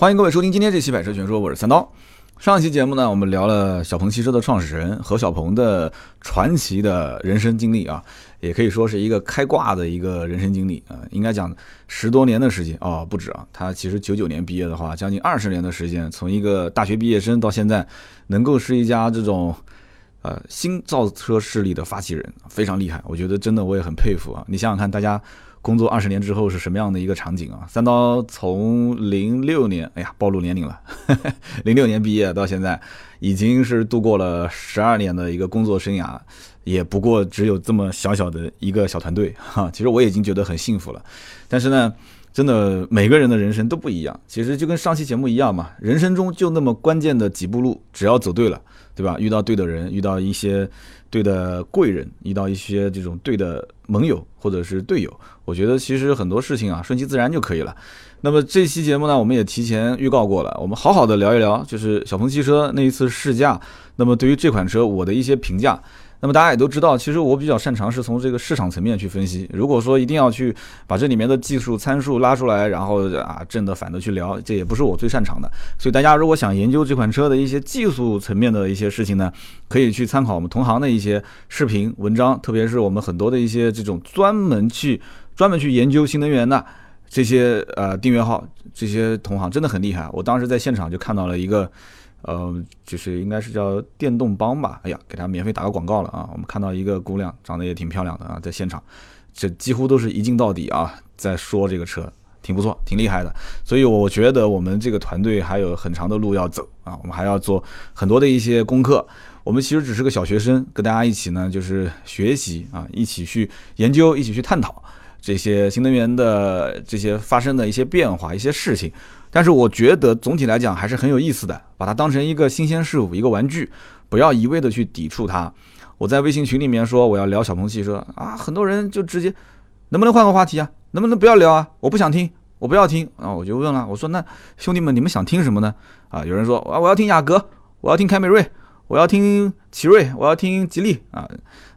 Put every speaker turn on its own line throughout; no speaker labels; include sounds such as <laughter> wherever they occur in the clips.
欢迎各位收听今天这期《百车全说》，我是三刀。上一期节目呢，我们聊了小鹏汽车的创始人何小鹏的传奇的人生经历啊，也可以说是一个开挂的一个人生经历啊。应该讲十多年的时间啊，不止啊。他其实九九年毕业的话，将近二十年的时间，从一个大学毕业生到现在，能够是一家这种呃新造车势力的发起人，非常厉害。我觉得真的我也很佩服啊。你想想看，大家。工作二十年之后是什么样的一个场景啊？三刀从零六年，哎呀，暴露年龄了，<laughs> 零六年毕业到现在，已经是度过了十二年的一个工作生涯，也不过只有这么小小的一个小团队哈。其实我已经觉得很幸福了，但是呢，真的每个人的人生都不一样。其实就跟上期节目一样嘛，人生中就那么关键的几步路，只要走对了，对吧？遇到对的人，遇到一些。对的贵人，遇到一些这种对的盟友或者是队友，我觉得其实很多事情啊，顺其自然就可以了。那么这期节目呢，我们也提前预告过了，我们好好的聊一聊，就是小鹏汽车那一次试驾，那么对于这款车我的一些评价。那么大家也都知道，其实我比较擅长是从这个市场层面去分析。如果说一定要去把这里面的技术参数拉出来，然后啊正的反的去聊，这也不是我最擅长的。所以大家如果想研究这款车的一些技术层面的一些事情呢，可以去参考我们同行的一些视频文章，特别是我们很多的一些这种专门去专门去研究新能源的这些呃订阅号，这些同行真的很厉害。我当时在现场就看到了一个。呃，就是应该是叫电动帮吧。哎呀，给他免费打个广告了啊！我们看到一个姑娘长得也挺漂亮的啊，在现场，这几乎都是一镜到底啊，在说这个车挺不错，挺厉害的。所以我觉得我们这个团队还有很长的路要走啊，我们还要做很多的一些功课。我们其实只是个小学生，跟大家一起呢，就是学习啊，一起去研究，一起去探讨这些新能源的这些发生的一些变化、一些事情。但是我觉得总体来讲还是很有意思的，把它当成一个新鲜事物，一个玩具，不要一味的去抵触它。我在微信群里面说我要聊小鹏汽车啊，很多人就直接能不能换个话题啊？能不能不要聊啊？我不想听，我不要听啊！我就问了，我说那兄弟们你们想听什么呢？啊，有人说啊我要听雅阁，我要听凯美瑞，我要听奇瑞，我要听吉利啊，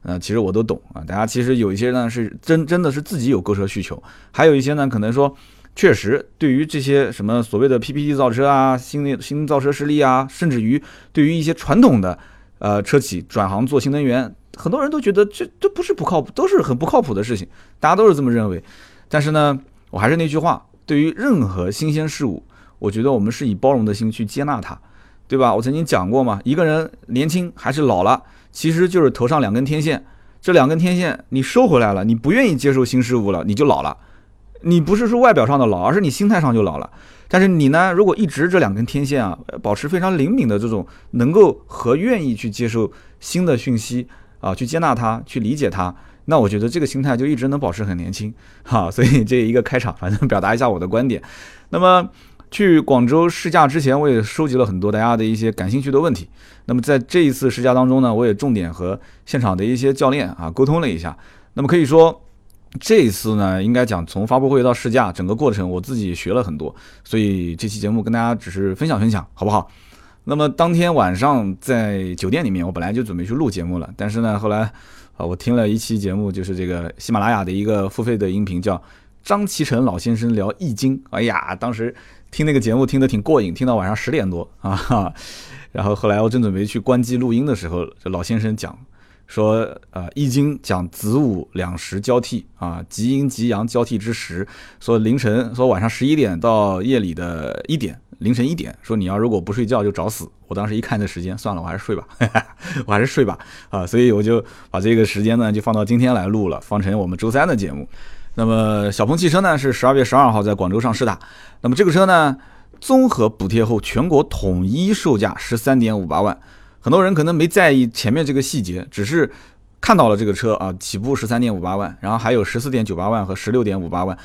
呃，其实我都懂啊。大家其实有一些呢是真真的是自己有购车需求，还有一些呢可能说。确实，对于这些什么所谓的 PPT 造车啊、新新造车势力啊，甚至于对于一些传统的呃车企转行做新能源，很多人都觉得这这不是不靠谱，都是很不靠谱的事情，大家都是这么认为。但是呢，我还是那句话，对于任何新鲜事物，我觉得我们是以包容的心去接纳它，对吧？我曾经讲过嘛，一个人年轻还是老了，其实就是头上两根天线，这两根天线你收回来了，你不愿意接受新事物了，你就老了。你不是说外表上的老，而是你心态上就老了。但是你呢，如果一直这两根天线啊，保持非常灵敏的这种，能够和愿意去接受新的讯息啊，去接纳它，去理解它，那我觉得这个心态就一直能保持很年轻哈。<laughs> 所以这一个开场，反正表达一下我的观点。那么去广州试驾之前，我也收集了很多大家的一些感兴趣的问题。那么在这一次试驾当中呢，我也重点和现场的一些教练啊沟通了一下。那么可以说。这次呢，应该讲从发布会到试驾整个过程，我自己学了很多，所以这期节目跟大家只是分享分享，好不好？那么当天晚上在酒店里面，我本来就准备去录节目了，但是呢，后来啊，我听了一期节目，就是这个喜马拉雅的一个付费的音频，叫张其成老先生聊易经。哎呀，当时听那个节目听得挺过瘾，听到晚上十点多啊，然后后来我正准备去关机录音的时候，这老先生讲。说，呃，《易经》讲子午两时交替啊，极阴极阳交替之时。说凌晨，说晚上十一点到夜里的一点，凌晨一点。说你要如果不睡觉就找死。我当时一看这时间，算了，我还是睡吧，<laughs> 我还是睡吧啊。所以我就把这个时间呢就放到今天来录了，放成我们周三的节目。那么小鹏汽车呢是十二月十二号在广州上市的。那么这个车呢，综合补贴后全国统一售价十三点五八万。很多人可能没在意前面这个细节，只是看到了这个车啊，起步十三点五八万，然后还有十四点九八万和十六点五八万。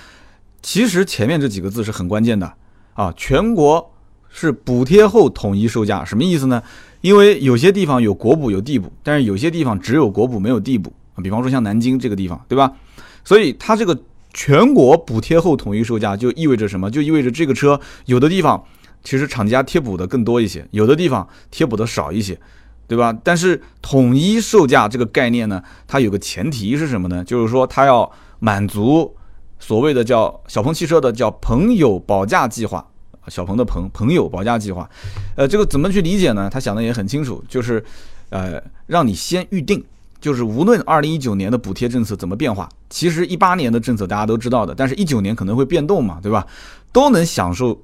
其实前面这几个字是很关键的啊，全国是补贴后统一售价，什么意思呢？因为有些地方有国补有地补，但是有些地方只有国补没有地补啊，比方说像南京这个地方，对吧？所以它这个全国补贴后统一售价就意味着什么？就意味着这个车有的地方。其实厂家贴补的更多一些，有的地方贴补的少一些，对吧？但是统一售价这个概念呢，它有个前提是什么呢？就是说它要满足所谓的叫小鹏汽车的叫朋友保价计划小鹏的朋朋友保价计划，呃，这个怎么去理解呢？他想的也很清楚，就是呃，让你先预定，就是无论二零一九年的补贴政策怎么变化，其实一八年的政策大家都知道的，但是一九年可能会变动嘛，对吧？都能享受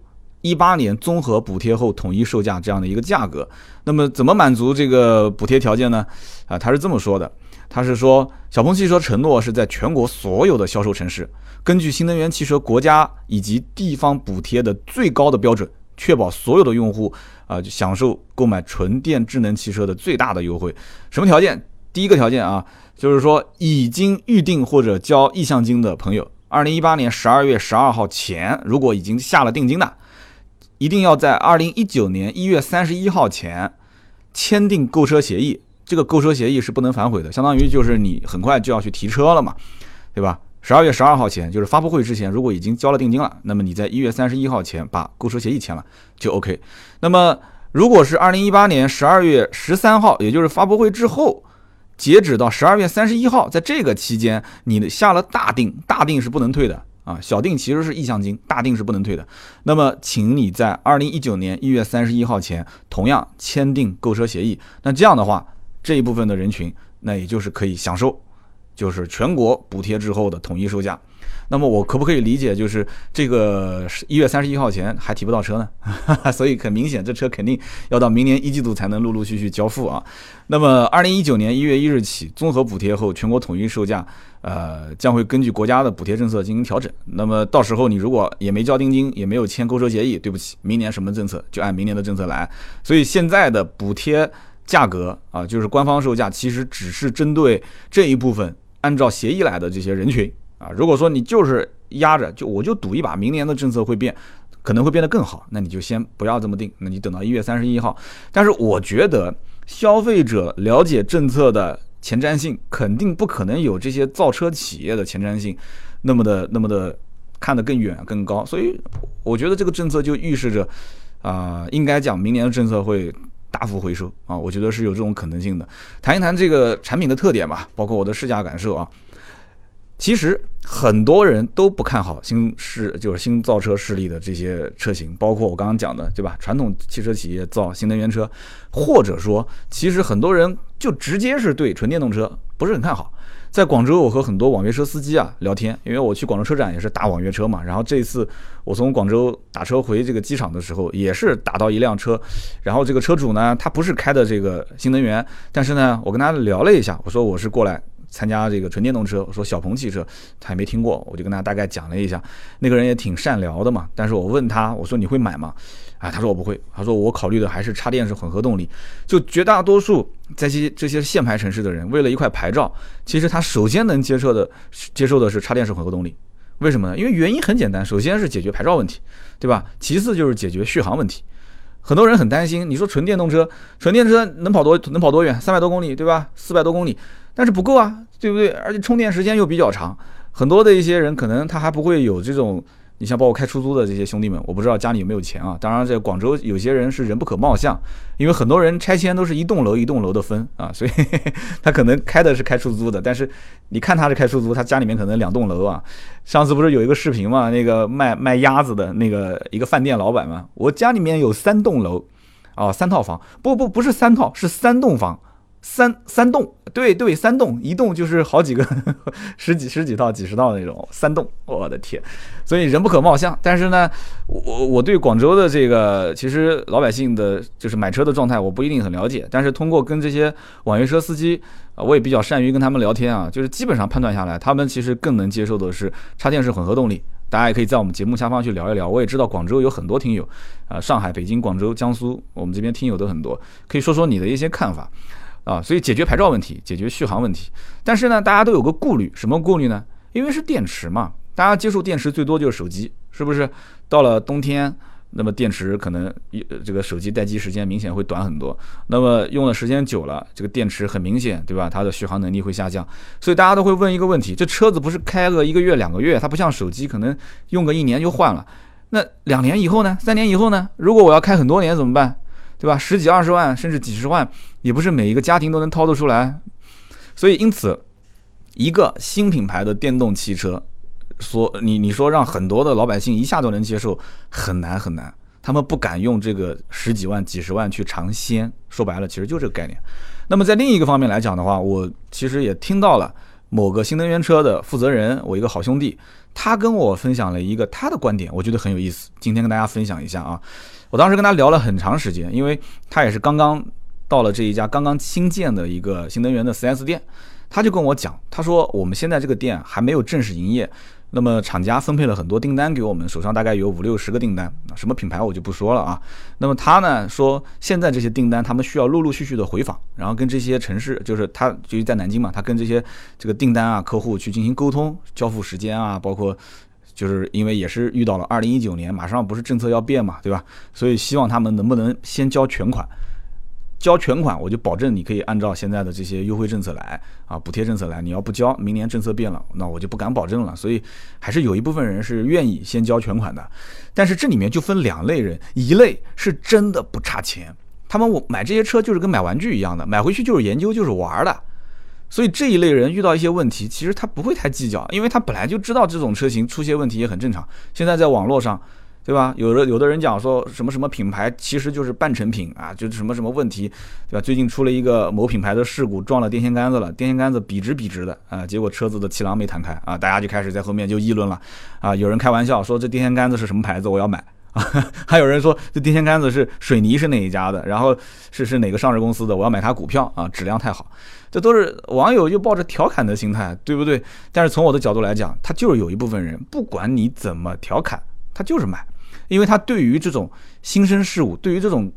一八年综合补贴后统一售价这样的一个价格。那么怎么满足这个补贴条件呢？啊，他是这么说的，他是说小鹏汽车承诺是在全国所有的销售城市。根据新能源汽车国家以及地方补贴的最高的标准，确保所有的用户啊享受购买纯电智能汽车的最大的优惠。什么条件？第一个条件啊，就是说已经预定或者交意向金的朋友，二零一八年十二月十二号前，如果已经下了定金的，一定要在二零一九年一月三十一号前签订购车协议。这个购车协议是不能反悔的，相当于就是你很快就要去提车了嘛，对吧？十二月十二号前，就是发布会之前，如果已经交了定金了，那么你在一月三十一号前把购车协议签了就 OK。那么如果是二零一八年十二月十三号，也就是发布会之后，截止到十二月三十一号，在这个期间你下了大定，大定是不能退的啊，小定其实是意向金，大定是不能退的。那么请你在二零一九年一月三十一号前同样签订购车协议。那这样的话，这一部分的人群，那也就是可以享受。就是全国补贴之后的统一售价，那么我可不可以理解，就是这个一月三十一号前还提不到车呢？<laughs> 所以很明显，这车肯定要到明年一季度才能陆陆续续交付啊。那么二零一九年一月一日起，综合补贴后全国统一售价，呃，将会根据国家的补贴政策进行调整。那么到时候你如果也没交定金，也没有签购车协议，对不起，明年什么政策就按明年的政策来。所以现在的补贴价格啊，就是官方售价，其实只是针对这一部分。按照协议来的这些人群啊，如果说你就是压着，就我就赌一把，明年的政策会变，可能会变得更好，那你就先不要这么定，那你等到一月三十一号。但是我觉得消费者了解政策的前瞻性，肯定不可能有这些造车企业的前瞻性那么的那么的看得更远更高。所以我觉得这个政策就预示着啊，应该讲明年的政策会。大幅回收啊，我觉得是有这种可能性的。谈一谈这个产品的特点吧，包括我的试驾感受啊。其实很多人都不看好新势，就是新造车势力的这些车型，包括我刚刚讲的，对吧？传统汽车企业造新能源车，或者说，其实很多人就直接是对纯电动车不是很看好。在广州，我和很多网约车司机啊聊天，因为我去广州车展也是打网约车嘛。然后这一次我从广州打车回这个机场的时候，也是打到一辆车，然后这个车主呢，他不是开的这个新能源，但是呢，我跟他聊了一下，我说我是过来参加这个纯电动车，我说小鹏汽车，他也没听过，我就跟他大概讲了一下，那个人也挺善聊的嘛。但是我问他，我说你会买吗？啊，他说我不会，他说我考虑的还是插电式混合动力。就绝大多数在这些这些限牌城市的人，为了一块牌照，其实他首先能接受的接受的是插电式混合动力。为什么呢？因为原因很简单，首先是解决牌照问题，对吧？其次就是解决续航问题。很多人很担心，你说纯电动车，纯电车能跑多能跑多远？三百多公里，对吧？四百多公里，但是不够啊，对不对？而且充电时间又比较长，很多的一些人可能他还不会有这种。你像包括开出租的这些兄弟们，我不知道家里有没有钱啊。当然，在广州有些人是人不可貌相，因为很多人拆迁都是一栋楼一栋楼的分啊，所以 <laughs> 他可能开的是开出租的，但是你看他是开出租，他家里面可能两栋楼啊。上次不是有一个视频嘛，那个卖卖鸭子的那个一个饭店老板嘛，我家里面有三栋楼，啊，三套房，不不不是三套，是三栋房。三三栋，对对，三栋，一栋就是好几个，十几十几套、几十套那种三栋，我的天！所以人不可貌相。但是呢，我我对广州的这个其实老百姓的，就是买车的状态，我不一定很了解。但是通过跟这些网约车司机啊，我也比较善于跟他们聊天啊，就是基本上判断下来，他们其实更能接受的是插电式混合动力。大家也可以在我们节目下方去聊一聊。我也知道广州有很多听友啊，上海、北京、广州、江苏，我们这边听友都很多，可以说说你的一些看法。啊，所以解决牌照问题，解决续航问题，但是呢，大家都有个顾虑，什么顾虑呢？因为是电池嘛，大家接触电池最多就是手机，是不是？到了冬天，那么电池可能这个手机待机时间明显会短很多，那么用的时间久了，这个电池很明显，对吧？它的续航能力会下降，所以大家都会问一个问题：这车子不是开个一个月两个月，它不像手机可能用个一年就换了，那两年以后呢？三年以后呢？如果我要开很多年怎么办？对吧？十几二十万，甚至几十万，也不是每一个家庭都能掏得出来。所以，因此，一个新品牌的电动汽车，说你你说让很多的老百姓一下都能接受，很难很难。他们不敢用这个十几万、几十万去尝鲜。说白了，其实就这个概念。那么在另一个方面来讲的话，我其实也听到了某个新能源车的负责人，我一个好兄弟，他跟我分享了一个他的观点，我觉得很有意思，今天跟大家分享一下啊。我当时跟他聊了很长时间，因为他也是刚刚到了这一家刚刚新建的一个新能源的 4S 店，他就跟我讲，他说我们现在这个店还没有正式营业。那么厂家分配了很多订单给我们，手上大概有五六十个订单，什么品牌我就不说了啊。那么他呢说，现在这些订单他们需要陆陆续续的回访，然后跟这些城市，就是他就是在南京嘛，他跟这些这个订单啊客户去进行沟通，交付时间啊，包括就是因为也是遇到了二零一九年，马上不是政策要变嘛，对吧？所以希望他们能不能先交全款。交全款，我就保证你可以按照现在的这些优惠政策来啊，补贴政策来。你要不交，明年政策变了，那我就不敢保证了。所以还是有一部分人是愿意先交全款的。但是这里面就分两类人，一类是真的不差钱，他们我买这些车就是跟买玩具一样的，买回去就是研究就是玩的。所以这一类人遇到一些问题，其实他不会太计较，因为他本来就知道这种车型出现问题也很正常。现在在网络上。对吧？有的有的人讲说什么什么品牌其实就是半成品啊，就是什么什么问题，对吧？最近出了一个某品牌的事故，撞了电线杆子了，电线杆子笔直笔直的啊，结果车子的气囊没弹开啊，大家就开始在后面就议论了啊，有人开玩笑说这电线杆子是什么牌子，我要买啊，<laughs> 还有人说这电线杆子是水泥是哪一家的，然后是是哪个上市公司的，我要买它股票啊，质量太好，这都是网友就抱着调侃的心态，对不对？但是从我的角度来讲，他就是有一部分人，不管你怎么调侃，他就是买。因为他对于这种新生事物，对于这种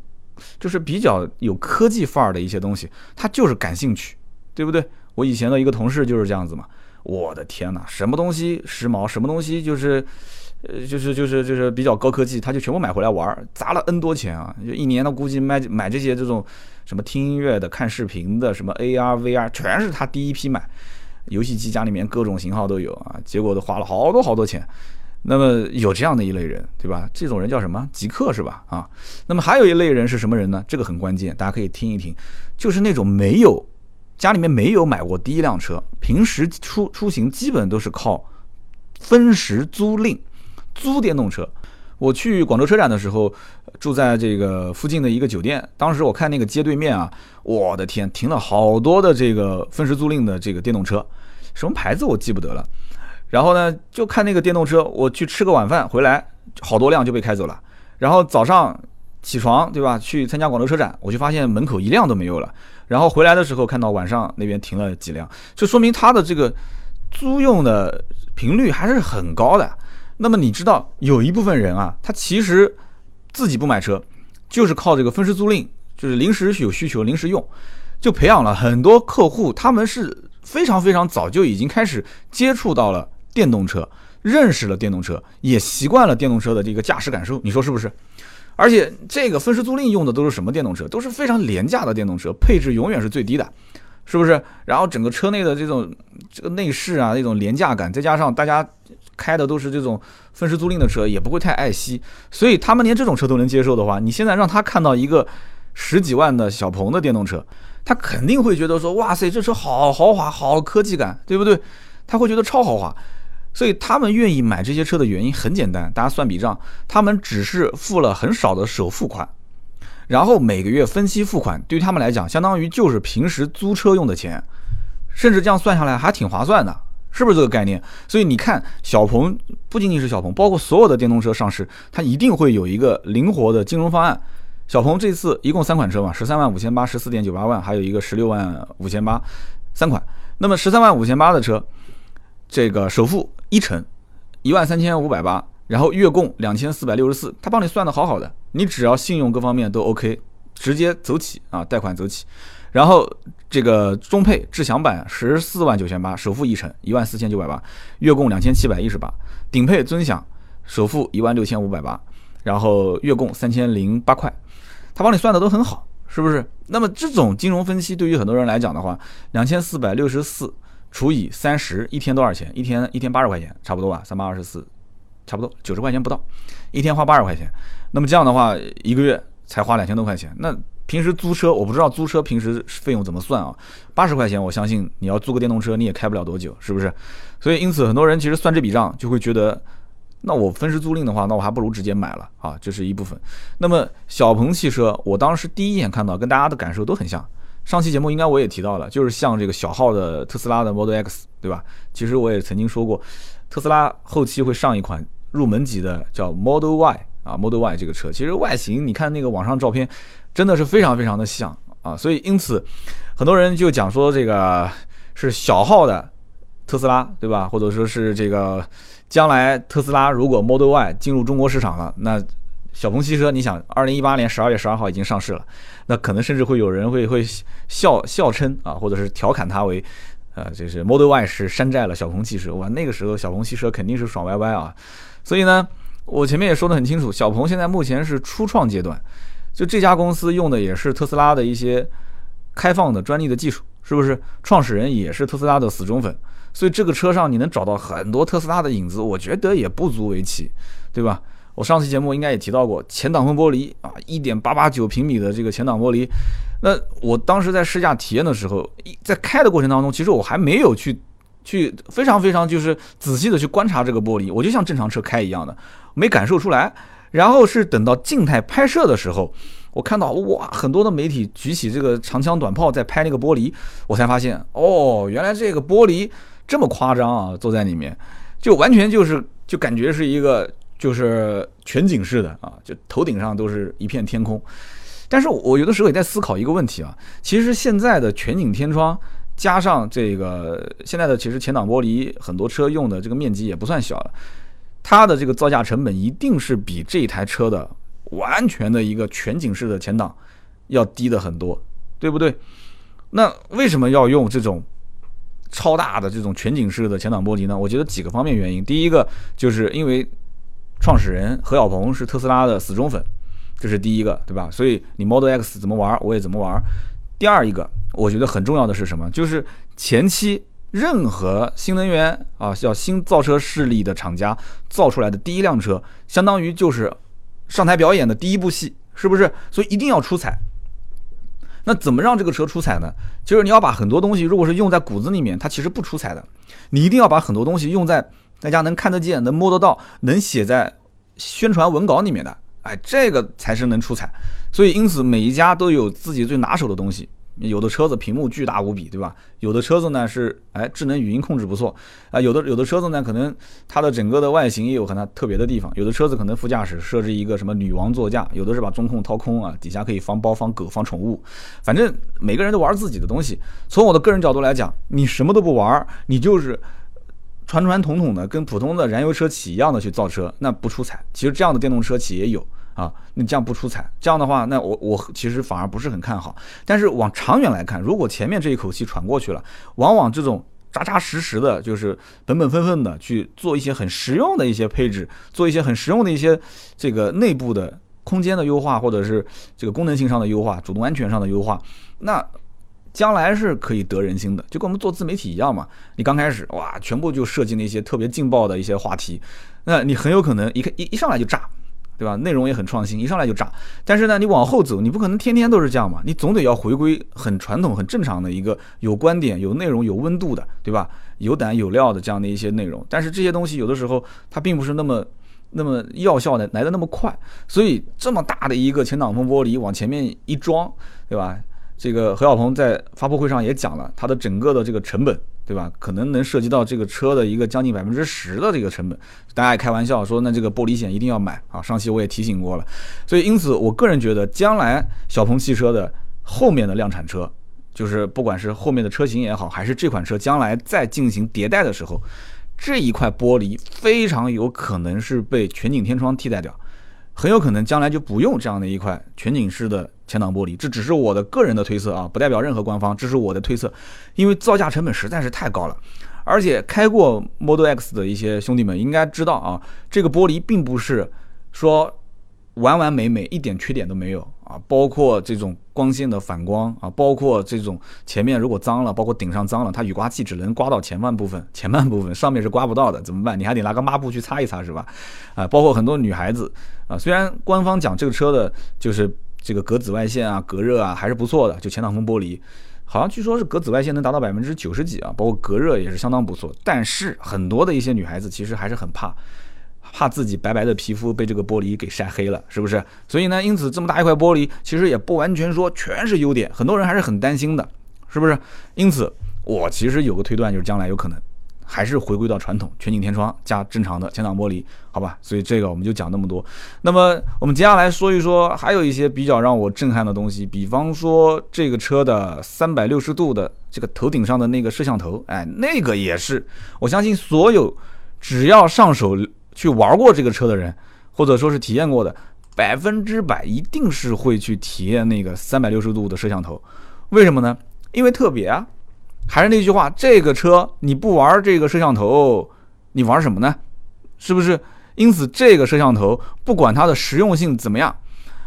就是比较有科技范儿的一些东西，他就是感兴趣，对不对？我以前的一个同事就是这样子嘛。我的天哪，什么东西时髦，什么东西就是，呃，就是就是就是比较高科技，他就全部买回来玩，砸了 N 多钱啊！就一年，的估计买买这些这种什么听音乐的、看视频的、什么 AR、VR，全是他第一批买。游戏机家里面各种型号都有啊，结果都花了好多好多钱。那么有这样的一类人，对吧？这种人叫什么？极客是吧？啊，那么还有一类人是什么人呢？这个很关键，大家可以听一听，就是那种没有家里面没有买过第一辆车，平时出出行基本都是靠分时租赁租电动车。我去广州车展的时候，住在这个附近的一个酒店，当时我看那个街对面啊，我的天，停了好多的这个分时租赁的这个电动车，什么牌子我记不得了。然后呢，就看那个电动车，我去吃个晚饭回来，好多辆就被开走了。然后早上起床，对吧？去参加广州车展，我就发现门口一辆都没有了。然后回来的时候，看到晚上那边停了几辆，就说明它的这个租用的频率还是很高的。那么你知道，有一部分人啊，他其实自己不买车，就是靠这个分时租赁，就是临时有需求临时用，就培养了很多客户，他们是非常非常早就已经开始接触到了。电动车认识了电动车，也习惯了电动车的这个驾驶感受，你说是不是？而且这个分时租赁用的都是什么电动车？都是非常廉价的电动车，配置永远是最低的，是不是？然后整个车内的这种这个内饰啊，那种廉价感，再加上大家开的都是这种分时租赁的车，也不会太爱惜，所以他们连这种车都能接受的话，你现在让他看到一个十几万的小鹏的电动车，他肯定会觉得说，哇塞，这车好豪华，好科技感，对不对？他会觉得超豪华。所以他们愿意买这些车的原因很简单，大家算笔账，他们只是付了很少的首付款，然后每个月分期付款，对于他们来讲，相当于就是平时租车用的钱，甚至这样算下来还挺划算的，是不是这个概念？所以你看，小鹏不仅仅是小鹏，包括所有的电动车上市，它一定会有一个灵活的金融方案。小鹏这次一共三款车嘛，十三万五千八、十四点九八万，还有一个十六万五千八，三款。那么十三万五千八的车。这个首付一成，一万三千五百八，然后月供两千四百六十四，他帮你算的好好的，你只要信用各方面都 OK，直接走起啊，贷款走起。然后这个中配智享版十四万九千八，首付一成，一万四千九百八，月供两千七百一十八。顶配尊享首付一万六千五百八，然后月供三千零八块，他帮你算的都很好，是不是？那么这种金融分析对于很多人来讲的话，两千四百六十四。除以三十，一天多少钱？一天一天八十块钱，差不多吧？三八二十四，差不多九十块钱不到，一天花八十块钱。那么这样的话，一个月才花两千多块钱。那平时租车，我不知道租车平时费用怎么算啊？八十块钱，我相信你要租个电动车，你也开不了多久，是不是？所以因此，很多人其实算这笔账，就会觉得那我分时租赁的话，那我还不如直接买了啊，这是一部分。那么小鹏汽车，我当时第一眼看到，跟大家的感受都很像。上期节目应该我也提到了，就是像这个小号的特斯拉的 Model X，对吧？其实我也曾经说过，特斯拉后期会上一款入门级的叫 Model Y 啊，Model Y 这个车，其实外形你看那个网上照片，真的是非常非常的像啊。所以因此，很多人就讲说这个是小号的特斯拉，对吧？或者说是这个将来特斯拉如果 Model Y 进入中国市场了，那小鹏汽车，你想，二零一八年十二月十二号已经上市了，那可能甚至会有人会会笑笑称啊，或者是调侃它为，呃，就是 Model Y 是山寨了小鹏汽车。哇，那个时候小鹏汽车肯定是爽歪歪啊。所以呢，我前面也说得很清楚，小鹏现在目前是初创阶段，就这家公司用的也是特斯拉的一些开放的专利的技术，是不是？创始人也是特斯拉的死忠粉，所以这个车上你能找到很多特斯拉的影子，我觉得也不足为奇，对吧？我上期节目应该也提到过前挡风玻璃啊，一点八八九平米的这个前挡玻璃。那我当时在试驾体验的时候，在开的过程当中，其实我还没有去去非常非常就是仔细的去观察这个玻璃，我就像正常车开一样的，没感受出来。然后是等到静态拍摄的时候，我看到哇，很多的媒体举起这个长枪短炮在拍那个玻璃，我才发现哦，原来这个玻璃这么夸张啊，坐在里面就完全就是就感觉是一个。就是全景式的啊，就头顶上都是一片天空。但是我有的时候也在思考一个问题啊，其实现在的全景天窗加上这个现在的其实前挡玻璃，很多车用的这个面积也不算小了，它的这个造价成本一定是比这台车的完全的一个全景式的前挡要低的很多，对不对？那为什么要用这种超大的这种全景式的前挡玻璃呢？我觉得几个方面原因，第一个就是因为。创始人何小鹏是特斯拉的死忠粉，这是第一个，对吧？所以你 Model X 怎么玩，我也怎么玩。第二一个，我觉得很重要的是什么？就是前期任何新能源啊，叫新造车势力的厂家造出来的第一辆车，相当于就是上台表演的第一部戏，是不是？所以一定要出彩。那怎么让这个车出彩呢？就是你要把很多东西，如果是用在骨子里面，它其实不出彩的。你一定要把很多东西用在。大家能看得见、能摸得到、能写在宣传文稿里面的，哎，这个才是能出彩。所以，因此每一家都有自己最拿手的东西。有的车子屏幕巨大无比，对吧？有的车子呢是哎智能语音控制不错啊。有的有的车子呢可能它的整个的外形也有很大特别的地方。有的车子可能副驾驶设置一个什么女王座驾，有的是把中控掏空啊，底下可以放包、放狗、放宠物。反正每个人都玩自己的东西。从我的个人角度来讲，你什么都不玩，你就是。传传统统的跟普通的燃油车企一样的去造车，那不出彩。其实这样的电动车企也有啊，你这样不出彩。这样的话，那我我其实反而不是很看好。但是往长远来看，如果前面这一口气喘过去了，往往这种扎扎实实的，就是本本分分的去做一些很实用的一些配置，做一些很实用的一些这个内部的空间的优化，或者是这个功能性上的优化、主动安全上的优化，那。将来是可以得人心的，就跟我们做自媒体一样嘛。你刚开始哇，全部就设计那些特别劲爆的一些话题，那你很有可能一个一一上来就炸，对吧？内容也很创新，一上来就炸。但是呢，你往后走，你不可能天天都是这样嘛，你总得要回归很传统、很正常的一个有观点、有内容、有温度的，对吧？有胆有料的这样的一些内容。但是这些东西有的时候它并不是那么那么药效的来的那么快，所以这么大的一个前挡风玻璃往前面一装，对吧？这个何小鹏在发布会上也讲了，它的整个的这个成本，对吧？可能能涉及到这个车的一个将近百分之十的这个成本。大家也开玩笑说，那这个玻璃险一定要买啊！上期我也提醒过了，所以因此，我个人觉得，将来小鹏汽车的后面的量产车，就是不管是后面的车型也好，还是这款车将来再进行迭代的时候，这一块玻璃非常有可能是被全景天窗替代掉。很有可能将来就不用这样的一块全景式的前挡玻璃，这只是我的个人的推测啊，不代表任何官方，这是我的推测，因为造价成本实在是太高了，而且开过 Model X 的一些兄弟们应该知道啊，这个玻璃并不是说完完美美，一点缺点都没有。啊，包括这种光线的反光啊，包括这种前面如果脏了，包括顶上脏了，它雨刮器只能刮到前半部分，前半部分上面是刮不到的，怎么办？你还得拿个抹布去擦一擦，是吧？啊，包括很多女孩子啊，虽然官方讲这个车的就是这个隔紫外线啊、隔热啊还是不错的，就前挡风玻璃，好像据说是隔紫外线能达到百分之九十几啊，包括隔热也是相当不错，但是很多的一些女孩子其实还是很怕。怕自己白白的皮肤被这个玻璃给晒黑了，是不是？所以呢，因此这么大一块玻璃，其实也不完全说全是优点，很多人还是很担心的，是不是？因此，我其实有个推断，就是将来有可能还是回归到传统全景天窗加正常的前挡玻璃，好吧？所以这个我们就讲那么多。那么我们接下来说一说，还有一些比较让我震撼的东西，比方说这个车的三百六十度的这个头顶上的那个摄像头，哎，那个也是，我相信所有只要上手。去玩过这个车的人，或者说是体验过的，百分之百一定是会去体验那个三百六十度的摄像头。为什么呢？因为特别啊。还是那句话，这个车你不玩这个摄像头，你玩什么呢？是不是？因此，这个摄像头不管它的实用性怎么样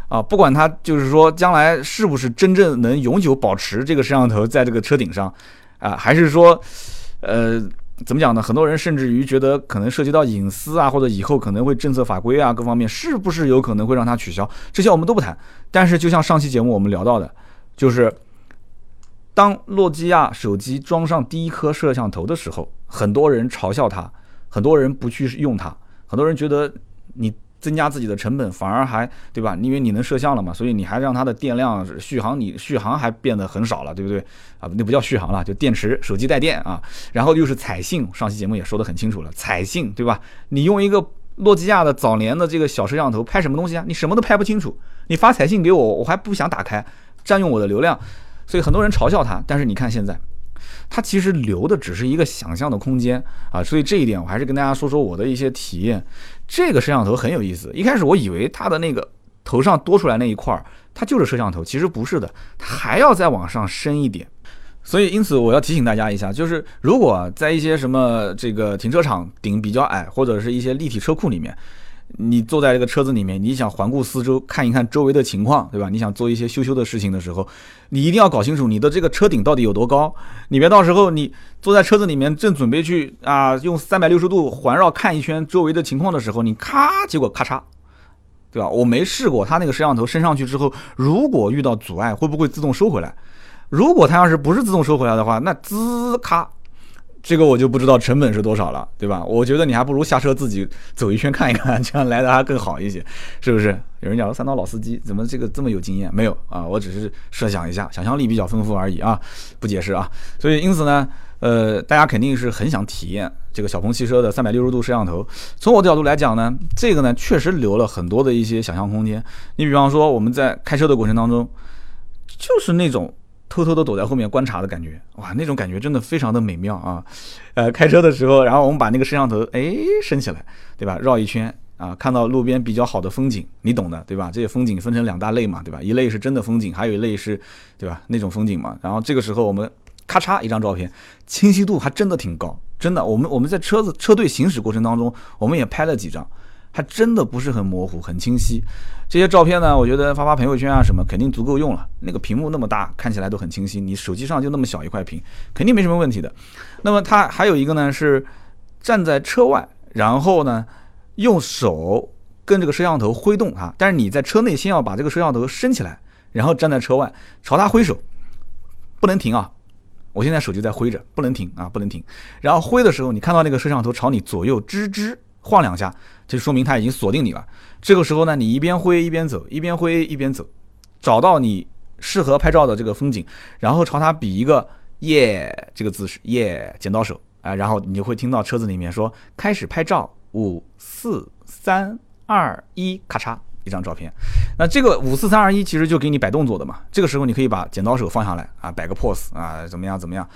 啊，不管它就是说将来是不是真正能永久保持这个摄像头在这个车顶上啊，还是说，呃。怎么讲呢？很多人甚至于觉得可能涉及到隐私啊，或者以后可能会政策法规啊各方面，是不是有可能会让它取消？这些我们都不谈。但是就像上期节目我们聊到的，就是当诺基亚手机装上第一颗摄像头的时候，很多人嘲笑它，很多人不去用它，很多人觉得你。增加自己的成本，反而还对吧？因为你能摄像了嘛，所以你还让它的电量续航，你续航还变得很少了，对不对？啊，那不叫续航了，就电池，手机带电啊。然后又是彩信，上期节目也说得很清楚了，彩信对吧？你用一个诺基亚的早年的这个小摄像头拍什么东西啊？你什么都拍不清楚。你发彩信给我，我还不想打开，占用我的流量，所以很多人嘲笑它。但是你看现在。它其实留的只是一个想象的空间啊，所以这一点我还是跟大家说说我的一些体验。这个摄像头很有意思，一开始我以为它的那个头上多出来那一块儿，它就是摄像头，其实不是的，它还要再往上升一点。所以因此我要提醒大家一下，就是如果在一些什么这个停车场顶比较矮，或者是一些立体车库里面。你坐在这个车子里面，你想环顾四周看一看周围的情况，对吧？你想做一些羞羞的事情的时候，你一定要搞清楚你的这个车顶到底有多高。你别到时候你坐在车子里面正准备去啊用三百六十度环绕看一圈周围的情况的时候，你咔，结果咔嚓，对吧？我没试过，它那个摄像头升上去之后，如果遇到阻碍，会不会自动收回来？如果它要是不是自动收回来的话，那滋咔。这个我就不知道成本是多少了，对吧？我觉得你还不如下车自己走一圈看一看，这样来的还更好一些，是不是？有人讲说三刀老司机怎么这个这么有经验？没有啊，我只是设想一下，想象力比较丰富而已啊，不解释啊。所以因此呢，呃，大家肯定是很想体验这个小鹏汽车的三百六十度摄像头。从我的角度来讲呢，这个呢确实留了很多的一些想象空间。你比方说我们在开车的过程当中，就是那种。偷偷的躲在后面观察的感觉，哇，那种感觉真的非常的美妙啊！呃，开车的时候，然后我们把那个摄像头哎升起来，对吧？绕一圈啊，看到路边比较好的风景，你懂的，对吧？这些风景分成两大类嘛，对吧？一类是真的风景，还有一类是，对吧？那种风景嘛。然后这个时候我们咔嚓一张照片，清晰度还真的挺高，真的。我们我们在车子车队行驶过程当中，我们也拍了几张。还真的不是很模糊，很清晰。这些照片呢，我觉得发发朋友圈啊什么，肯定足够用了。那个屏幕那么大，看起来都很清晰。你手机上就那么小一块屏，肯定没什么问题的。那么它还有一个呢，是站在车外，然后呢用手跟这个摄像头挥动啊。但是你在车内先要把这个摄像头升起来，然后站在车外朝它挥手，不能停啊！我现在手机在挥着，不能停啊，不能停。然后挥的时候，你看到那个摄像头朝你左右吱吱晃两下。就说明他已经锁定你了。这个时候呢，你一边挥一边走，一边挥一边走，找到你适合拍照的这个风景，然后朝他比一个耶这个姿势，耶剪刀手啊，然后你就会听到车子里面说开始拍照，五四三二一，咔嚓。一张照片，那这个五四三二一其实就给你摆动作的嘛。这个时候你可以把剪刀手放下来啊，摆个 pose 啊，怎么样怎么样？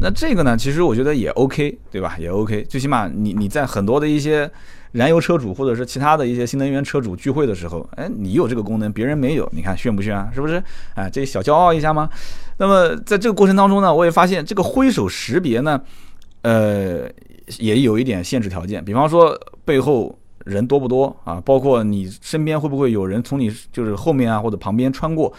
那这个呢，其实我觉得也 OK，对吧？也 OK。最起码你你在很多的一些燃油车主或者是其他的一些新能源车主聚会的时候，哎，你有这个功能，别人没有，你看炫不炫啊？是不是？哎，这小骄傲一下吗？那么在这个过程当中呢，我也发现这个挥手识别呢，呃，也有一点限制条件，比方说背后。人多不多啊？包括你身边会不会有人从你就是后面啊或者旁边穿过？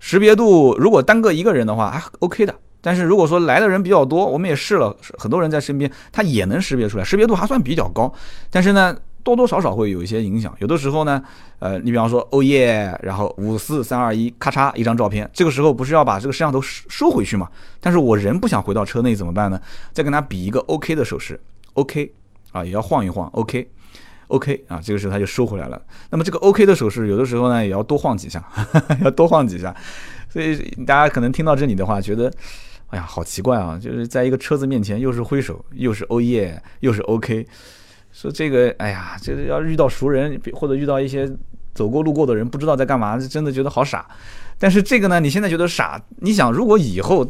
识别度如果单个一个人的话还 OK 的，但是如果说来的人比较多，我们也试了，很多人在身边，他也能识别出来，识别度还算比较高。但是呢，多多少少会有一些影响。有的时候呢，呃，你比方说，哦耶，然后五四三二一，咔嚓一张照片，这个时候不是要把这个摄像头收收回去吗？但是我人不想回到车内怎么办呢？再跟他比一个 OK 的手势，OK 啊，也要晃一晃，OK。OK 啊，这个时候他就收回来了。那么这个 OK 的手势，有的时候呢也要多晃几下，<laughs> 要多晃几下。所以大家可能听到这里的话，觉得，哎呀，好奇怪啊！就是在一个车子面前，又是挥手，又是哦耶，又是 OK。说这个，哎呀，这个要遇到熟人或者遇到一些走过路过的人，不知道在干嘛，真的觉得好傻。但是这个呢，你现在觉得傻，你想，如果以后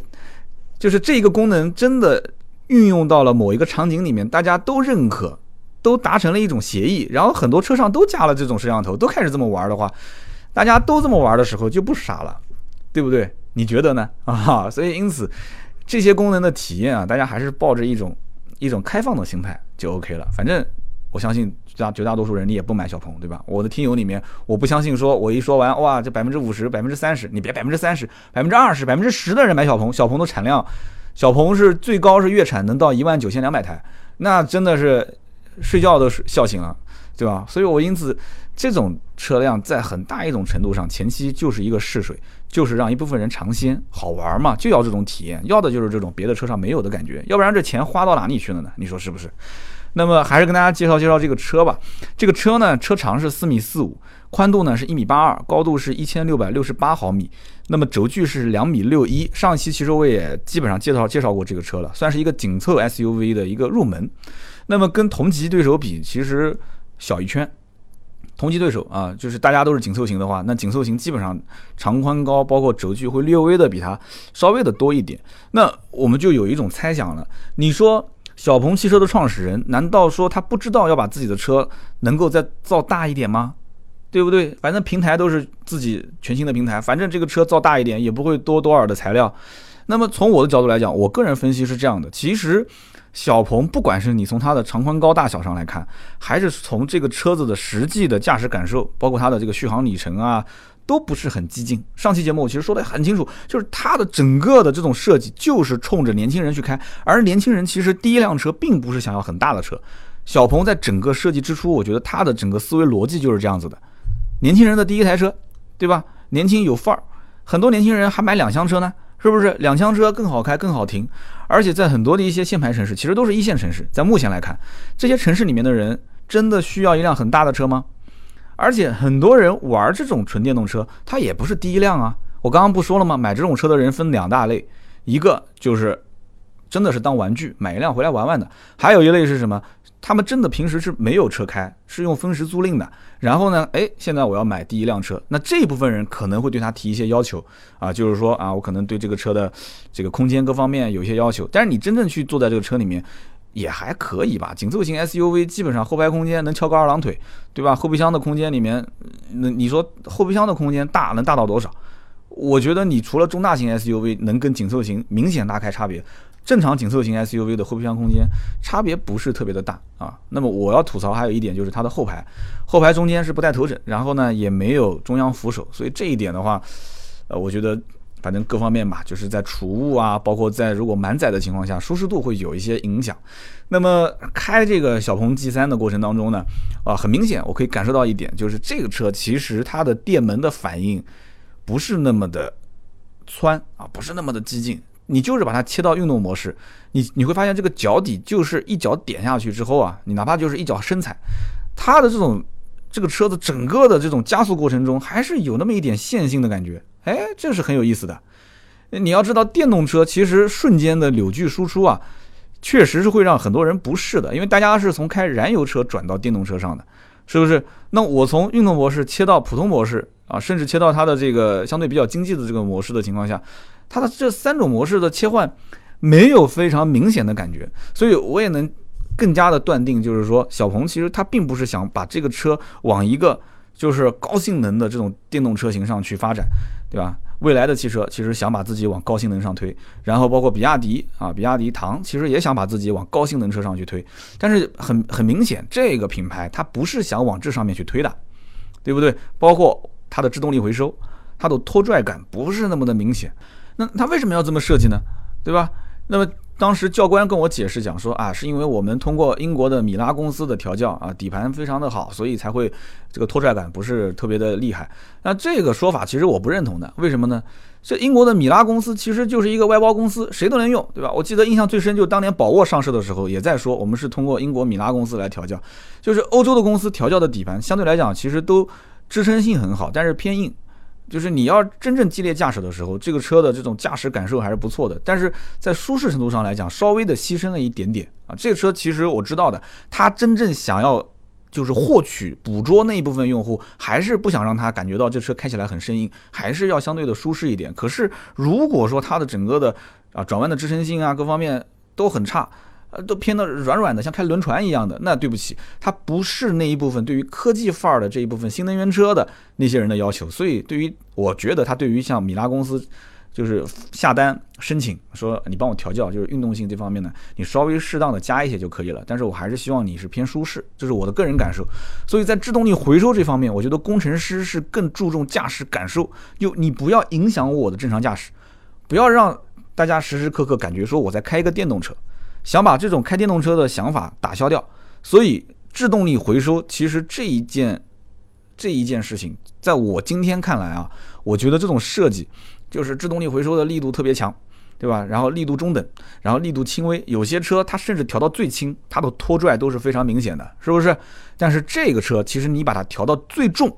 就是这个功能真的运用到了某一个场景里面，大家都认可。都达成了一种协议，然后很多车上都加了这种摄像头，都开始这么玩的话，大家都这么玩的时候就不傻了，对不对？你觉得呢？<laughs> 啊，所以因此这些功能的体验啊，大家还是抱着一种一种开放的心态就 OK 了。反正我相信大绝大多数人你也不买小鹏，对吧？我的听友里面，我不相信说我一说完哇，这百分之五十、百分之三十，你别百分之三十、百分之二十、百分之十的人买小鹏，小鹏的产量，小鹏是最高是月产能到一万九千两百台，那真的是。睡觉都是笑醒了，对吧？所以我因此，这种车辆在很大一种程度上，前期就是一个试水，就是让一部分人尝鲜，好玩嘛，就要这种体验，要的就是这种别的车上没有的感觉，要不然这钱花到哪里去了呢？你说是不是？那么还是跟大家介绍介绍这个车吧。这个车呢，车长是四米四五，宽度呢是一米八二，高度是一千六百六十八毫米，那么轴距是两米六一。上期其实我也基本上介绍介绍过这个车了，算是一个紧凑 SUV 的一个入门。那么跟同级对手比，其实小一圈。同级对手啊，就是大家都是紧凑型的话，那紧凑型基本上长宽高包括轴距会略微的比它稍微的多一点。那我们就有一种猜想了，你说小鹏汽车的创始人，难道说他不知道要把自己的车能够再造大一点吗？对不对？反正平台都是自己全新的平台，反正这个车造大一点也不会多多少的材料。那么从我的角度来讲，我个人分析是这样的，其实。小鹏，不管是你从它的长宽高大小上来看，还是从这个车子的实际的驾驶感受，包括它的这个续航里程啊，都不是很激进。上期节目我其实说的很清楚，就是它的整个的这种设计就是冲着年轻人去开，而年轻人其实第一辆车并不是想要很大的车。小鹏在整个设计之初，我觉得它的整个思维逻辑就是这样子的：年轻人的第一台车，对吧？年轻有范儿，很多年轻人还买两厢车呢。是不是两厢车更好开、更好停？而且在很多的一些限牌城市，其实都是一线城市。在目前来看，这些城市里面的人真的需要一辆很大的车吗？而且很多人玩这种纯电动车，它也不是第一辆啊。我刚刚不说了吗？买这种车的人分两大类，一个就是真的是当玩具买一辆回来玩玩的，还有一类是什么？他们真的平时是没有车开，是用分时租赁的。然后呢，哎，现在我要买第一辆车，那这一部分人可能会对他提一些要求啊，就是说啊，我可能对这个车的这个空间各方面有一些要求。但是你真正去坐在这个车里面，也还可以吧。紧凑型 SUV 基本上后排空间能翘个二郎腿，对吧？后备箱的空间里面，那你说后备箱的空间大能大到多少？我觉得你除了中大型 SUV 能跟紧凑型明显拉开差别。正常紧凑型 SUV 的后备箱空间差别不是特别的大啊。那么我要吐槽还有一点就是它的后排，后排中间是不带头枕，然后呢也没有中央扶手，所以这一点的话，呃，我觉得反正各方面吧，就是在储物啊，包括在如果满载的情况下，舒适度会有一些影响。那么开这个小鹏 G3 的过程当中呢，啊，很明显我可以感受到一点，就是这个车其实它的电门的反应不是那么的窜啊，不是那么的激进。你就是把它切到运动模式，你你会发现这个脚底就是一脚点下去之后啊，你哪怕就是一脚深踩，它的这种这个车子整个的这种加速过程中还是有那么一点线性的感觉，哎，这是很有意思的。你要知道，电动车其实瞬间的扭矩输出啊，确实是会让很多人不适的，因为大家是从开燃油车转到电动车上的，是不是？那我从运动模式切到普通模式啊，甚至切到它的这个相对比较经济的这个模式的情况下。它的这三种模式的切换没有非常明显的感觉，所以我也能更加的断定，就是说小鹏其实它并不是想把这个车往一个就是高性能的这种电动车型上去发展，对吧？未来的汽车其实想把自己往高性能上推，然后包括比亚迪啊，比亚迪唐其实也想把自己往高性能车上去推，但是很很明显，这个品牌它不是想往这上面去推的，对不对？包括它的制动力回收，它的拖拽感不是那么的明显。那他为什么要这么设计呢？对吧？那么当时教官跟我解释讲说啊，是因为我们通过英国的米拉公司的调教啊，底盘非常的好，所以才会这个拖拽感不是特别的厉害。那这个说法其实我不认同的，为什么呢？这英国的米拉公司其实就是一个外包公司，谁都能用，对吧？我记得印象最深就当年宝沃上市的时候，也在说我们是通过英国米拉公司来调教，就是欧洲的公司调教的底盘相对来讲其实都支撑性很好，但是偏硬。就是你要真正激烈驾驶的时候，这个车的这种驾驶感受还是不错的，但是在舒适程度上来讲，稍微的牺牲了一点点啊。这个车其实我知道的，它真正想要就是获取、捕捉那一部分用户，还是不想让他感觉到这车开起来很生硬，还是要相对的舒适一点。可是如果说它的整个的啊转弯的支撑性啊各方面都很差。呃，都偏的软软的，像开轮船一样的。那对不起，它不是那一部分对于科技范儿的这一部分新能源车的那些人的要求。所以，对于我觉得，它对于像米拉公司，就是下单申请说你帮我调教，就是运动性这方面呢，你稍微适当的加一些就可以了。但是我还是希望你是偏舒适，这是我的个人感受。所以在制动力回收这方面，我觉得工程师是更注重驾驶感受，就你不要影响我的正常驾驶，不要让大家时时刻刻感觉说我在开一个电动车。想把这种开电动车的想法打消掉，所以制动力回收其实这一件这一件事情，在我今天看来啊，我觉得这种设计就是制动力回收的力度特别强，对吧？然后力度中等，然后力度轻微，有些车它甚至调到最轻，它的拖拽都是非常明显的，是不是？但是这个车其实你把它调到最重。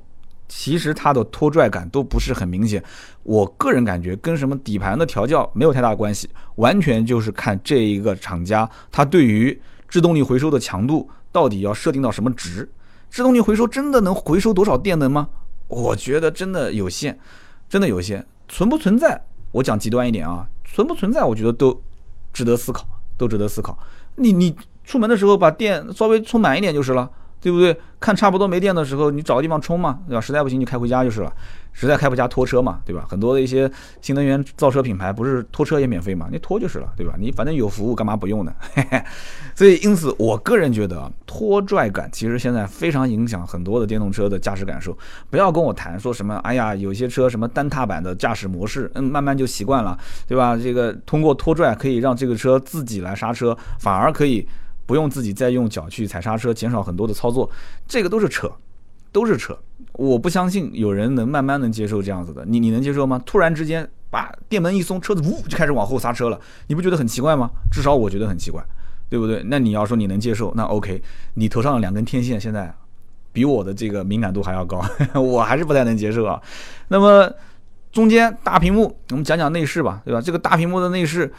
其实它的拖拽感都不是很明显，我个人感觉跟什么底盘的调教没有太大关系，完全就是看这一个厂家它对于制动力回收的强度到底要设定到什么值。制动力回收真的能回收多少电能吗？我觉得真的有限，真的有限。存不存在？我讲极端一点啊，存不存在？我觉得都值得思考，都值得思考。你你出门的时候把电稍微充满一点就是了。对不对？看差不多没电的时候，你找个地方充嘛，对吧？实在不行就开回家就是了。实在开不家拖车嘛，对吧？很多的一些新能源造车品牌不是拖车也免费嘛？你拖就是了，对吧？你反正有服务，干嘛不用呢？<laughs> 所以因此，我个人觉得拖拽感其实现在非常影响很多的电动车的驾驶感受。不要跟我谈说什么，哎呀，有些车什么单踏板的驾驶模式，嗯，慢慢就习惯了，对吧？这个通过拖拽可以让这个车自己来刹车，反而可以。不用自己再用脚去踩刹车，减少很多的操作，这个都是扯，都是扯。我不相信有人能慢慢能接受这样子的，你你能接受吗？突然之间把电门一松，车子呜就开始往后刹车了，你不觉得很奇怪吗？至少我觉得很奇怪，对不对？那你要说你能接受，那 OK，你头上的两根天线现在比我的这个敏感度还要高，<laughs> 我还是不太能接受啊。那么中间大屏幕，我们讲讲内饰吧，对吧？这个大屏幕的内饰。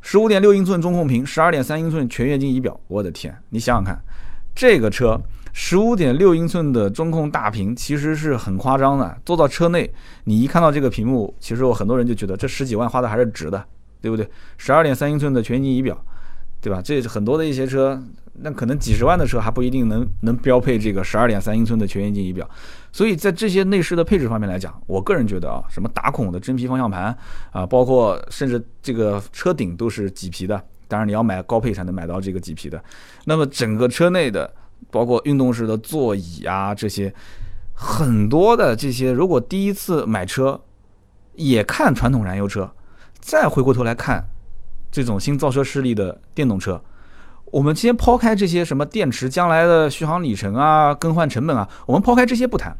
十五点六英寸中控屏，十二点三英寸全液晶仪表，我的天！你想想看，这个车十五点六英寸的中控大屏其实是很夸张的。坐到车内，你一看到这个屏幕，其实我很多人就觉得这十几万花的还是值的，对不对？十二点三英寸的全液晶仪表，对吧？这很多的一些车。那可能几十万的车还不一定能能标配这个十二点三英寸的全液晶仪表，所以在这些内饰的配置方面来讲，我个人觉得啊，什么打孔的真皮方向盘啊，包括甚至这个车顶都是麂皮的，当然你要买高配才能买到这个麂皮的。那么整个车内的，包括运动式的座椅啊这些，很多的这些，如果第一次买车也看传统燃油车，再回过头来看这种新造车势力的电动车。我们先抛开这些什么电池将来的续航里程啊、更换成本啊，我们抛开这些不谈，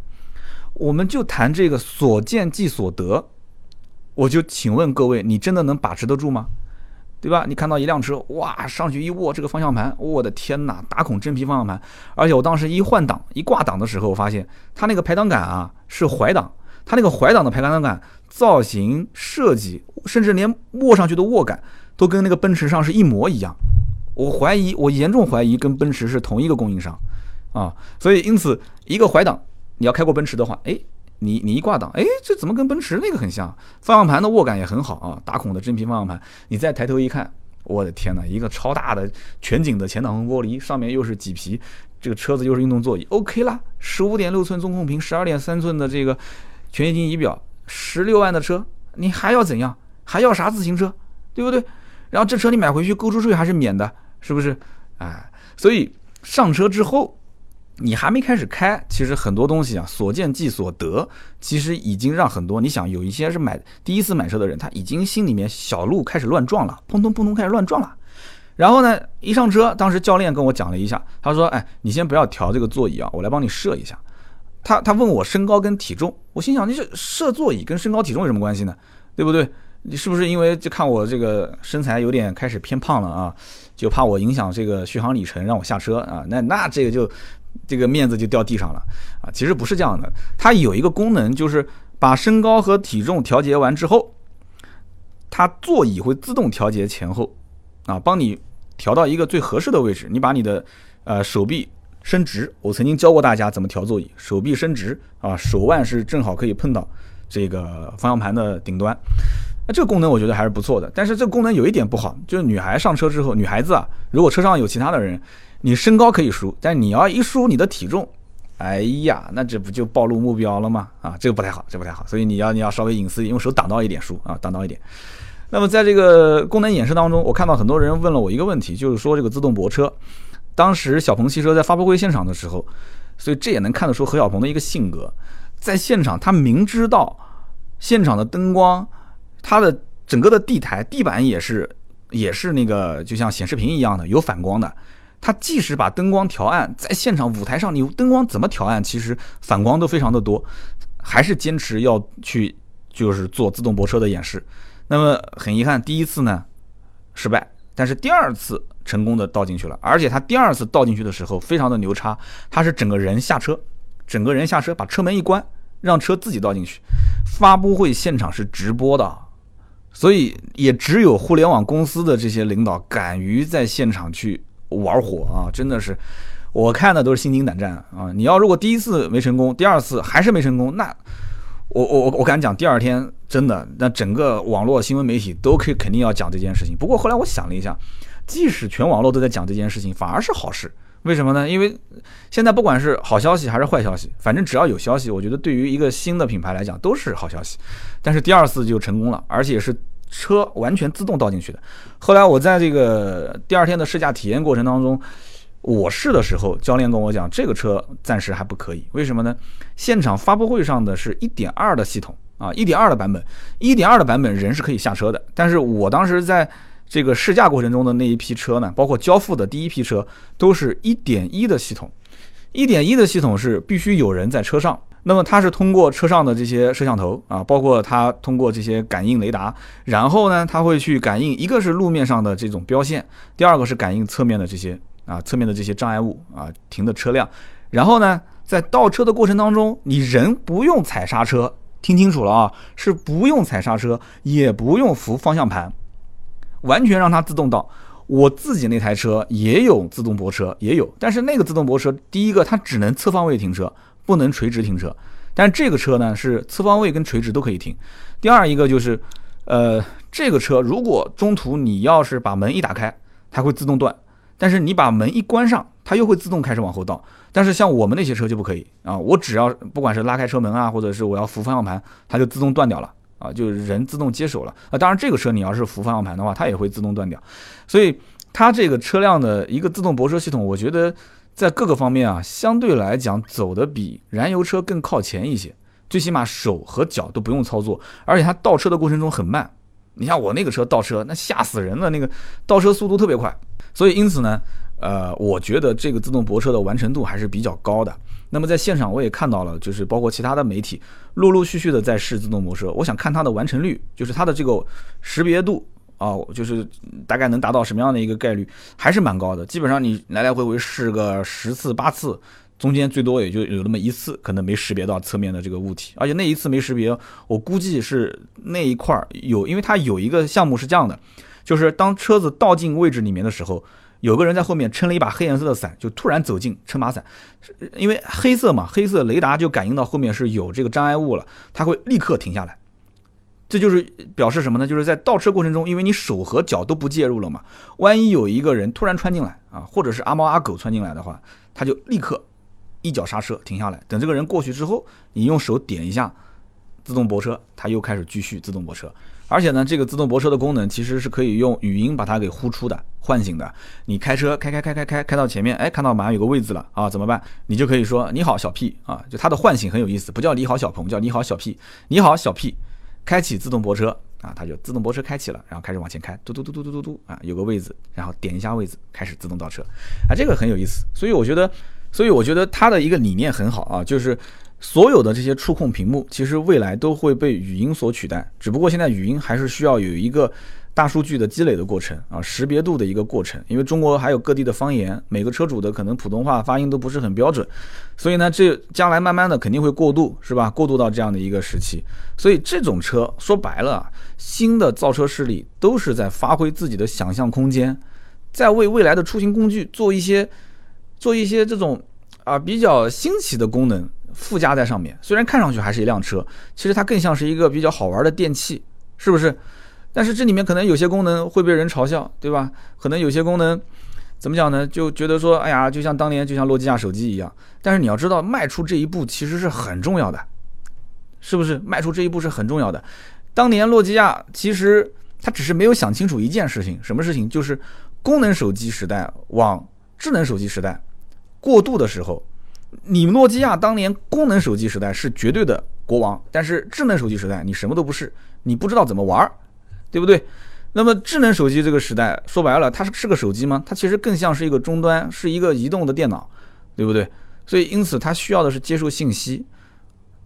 我们就谈这个所见即所得。我就请问各位，你真的能把持得住吗？对吧？你看到一辆车，哇，上去一握这个方向盘，我的天哪，打孔真皮方向盘，而且我当时一换挡、一挂挡的时候，我发现它那个排挡杆啊是怀挡，它那个怀挡的排挡杆造型设计，甚至连握上去的握感都跟那个奔驰上是一模一样。我怀疑，我严重怀疑跟奔驰是同一个供应商，啊，所以因此一个怀挡，你要开过奔驰的话，哎，你你一挂档，哎，这怎么跟奔驰那个很像？方向盘的握感也很好啊，打孔的真皮方向盘，你再抬头一看，我的天哪，一个超大的全景的前挡风玻璃，上面又是麂皮，这个车子又是运动座椅，OK 啦，十五点六寸中控屏，十二点三寸的这个全液晶仪表，十六万的车，你还要怎样？还要啥自行车？对不对？然后这车你买回去，购置税还是免的。是不是？哎，所以上车之后，你还没开始开，其实很多东西啊，所见即所得，其实已经让很多你想有一些是买第一次买车的人，他已经心里面小鹿开始乱撞了，砰砰砰砰开始乱撞了。然后呢，一上车，当时教练跟我讲了一下，他说：“哎，你先不要调这个座椅啊，我来帮你设一下。”他他问我身高跟体重，我心想，你这设座椅跟身高体重有什么关系呢？对不对？你是不是因为就看我这个身材有点开始偏胖了啊，就怕我影响这个续航里程，让我下车啊？那那这个就。这个面子就掉地上了啊！其实不是这样的，它有一个功能，就是把身高和体重调节完之后，它座椅会自动调节前后啊，帮你调到一个最合适的位置。你把你的呃手臂伸直，我曾经教过大家怎么调座椅，手臂伸直啊，手腕是正好可以碰到这个方向盘的顶端。那这个功能我觉得还是不错的，但是这个功能有一点不好，就是女孩上车之后，女孩子啊，如果车上有其他的人。你身高可以输，但你要一输你的体重，哎呀，那这不就暴露目标了吗？啊，这个不太好，这不太好。所以你要你要稍微隐私，用手挡到一点输啊，挡到一点。那么在这个功能演示当中，我看到很多人问了我一个问题，就是说这个自动泊车。当时小鹏汽车在发布会现场的时候，所以这也能看得出何小鹏的一个性格，在现场他明知道现场的灯光，它的整个的地台地板也是也是那个就像显示屏一样的有反光的。它即使把灯光调暗，在现场舞台上，你灯光怎么调暗，其实反光都非常的多，还是坚持要去就是做自动泊车的演示。那么很遗憾，第一次呢失败，但是第二次成功的倒进去了，而且他第二次倒进去的时候非常的牛叉，他是整个人下车，整个人下车把车门一关，让车自己倒进去。发布会现场是直播的，所以也只有互联网公司的这些领导敢于在现场去。玩火啊，真的是，我看的都是心惊胆战啊！你要如果第一次没成功，第二次还是没成功，那我我我我敢讲，第二天真的，那整个网络新闻媒体都可以肯定要讲这件事情。不过后来我想了一下，即使全网络都在讲这件事情，反而是好事。为什么呢？因为现在不管是好消息还是坏消息，反正只要有消息，我觉得对于一个新的品牌来讲都是好消息。但是第二次就成功了，而且是。车完全自动倒进去的。后来我在这个第二天的试驾体验过程当中，我试的时候，教练跟我讲，这个车暂时还不可以。为什么呢？现场发布会上的是一点二的系统啊，一点二的版本，一点二的版本人是可以下车的。但是我当时在这个试驾过程中的那一批车呢，包括交付的第一批车，都是一点一的系统。一点一的系统是必须有人在车上。那么它是通过车上的这些摄像头啊，包括它通过这些感应雷达，然后呢，它会去感应一个是路面上的这种标线，第二个是感应侧面的这些啊，侧面的这些障碍物啊，停的车辆，然后呢，在倒车的过程当中，你人不用踩刹车，听清楚了啊，是不用踩刹车，也不用扶方向盘，完全让它自动倒。我自己那台车也有自动泊车，也有，但是那个自动泊车，第一个它只能侧方位停车。不能垂直停车，但这个车呢是侧方位跟垂直都可以停。第二一个就是，呃，这个车如果中途你要是把门一打开，它会自动断；但是你把门一关上，它又会自动开始往后倒。但是像我们那些车就不可以啊，我只要不管是拉开车门啊，或者是我要扶方向盘，它就自动断掉了啊，就是人自动接手了。啊，当然这个车你要是扶方向盘的话，它也会自动断掉。所以它这个车辆的一个自动泊车系统，我觉得。在各个方面啊，相对来讲走的比燃油车更靠前一些，最起码手和脚都不用操作，而且它倒车的过程中很慢。你像我那个车倒车，那吓死人了，那个倒车速度特别快。所以因此呢，呃，我觉得这个自动泊车的完成度还是比较高的。那么在现场我也看到了，就是包括其他的媒体陆陆续续的在试自动泊车，我想看它的完成率，就是它的这个识别度。啊，就是大概能达到什么样的一个概率，还是蛮高的。基本上你来来回回试个十次八次，中间最多也就有那么一次可能没识别到侧面的这个物体，而且那一次没识别，我估计是那一块儿有，因为它有一个项目是这样的，就是当车子倒进位置里面的时候，有个人在后面撑了一把黑颜色的伞，就突然走进撑把伞，因为黑色嘛，黑色雷达就感应到后面是有这个障碍物了，它会立刻停下来。这就是表示什么呢？就是在倒车过程中，因为你手和脚都不介入了嘛，万一有一个人突然穿进来啊，或者是阿猫阿狗穿进来的话，他就立刻一脚刹车停下来，等这个人过去之后，你用手点一下自动泊车，它又开始继续自动泊车。而且呢，这个自动泊车的功能其实是可以用语音把它给呼出的、唤醒的。你开车开开开开开开到前面，哎，看到马上有个位置了啊，怎么办？你就可以说你好小 P 啊，就它的唤醒很有意思，不叫你好小鹏，叫你好小 P，你好小 P，开启自动泊车啊，它就自动泊车开启了，然后开始往前开，嘟嘟嘟嘟嘟嘟嘟啊，有个位置，然后点一下位置，开始自动倒车啊，这个很有意思。所以我觉得，所以我觉得它的一个理念很好啊，就是。所有的这些触控屏幕，其实未来都会被语音所取代，只不过现在语音还是需要有一个大数据的积累的过程啊，识别度的一个过程。因为中国还有各地的方言，每个车主的可能普通话发音都不是很标准，所以呢，这将来慢慢的肯定会过渡，是吧？过渡到这样的一个时期。所以这种车说白了，新的造车势力都是在发挥自己的想象空间，在为未来的出行工具做一些做一些这种啊比较新奇的功能。附加在上面，虽然看上去还是一辆车，其实它更像是一个比较好玩的电器，是不是？但是这里面可能有些功能会被人嘲笑，对吧？可能有些功能怎么讲呢？就觉得说，哎呀，就像当年就像诺基亚手机一样。但是你要知道，迈出这一步其实是很重要的，是不是？迈出这一步是很重要的。当年诺基亚其实它只是没有想清楚一件事情，什么事情？就是功能手机时代往智能手机时代过渡的时候。你诺基亚当年功能手机时代是绝对的国王，但是智能手机时代你什么都不是，你不知道怎么玩，对不对？那么智能手机这个时代说白了，它是是个手机吗？它其实更像是一个终端，是一个移动的电脑，对不对？所以因此它需要的是接受信息。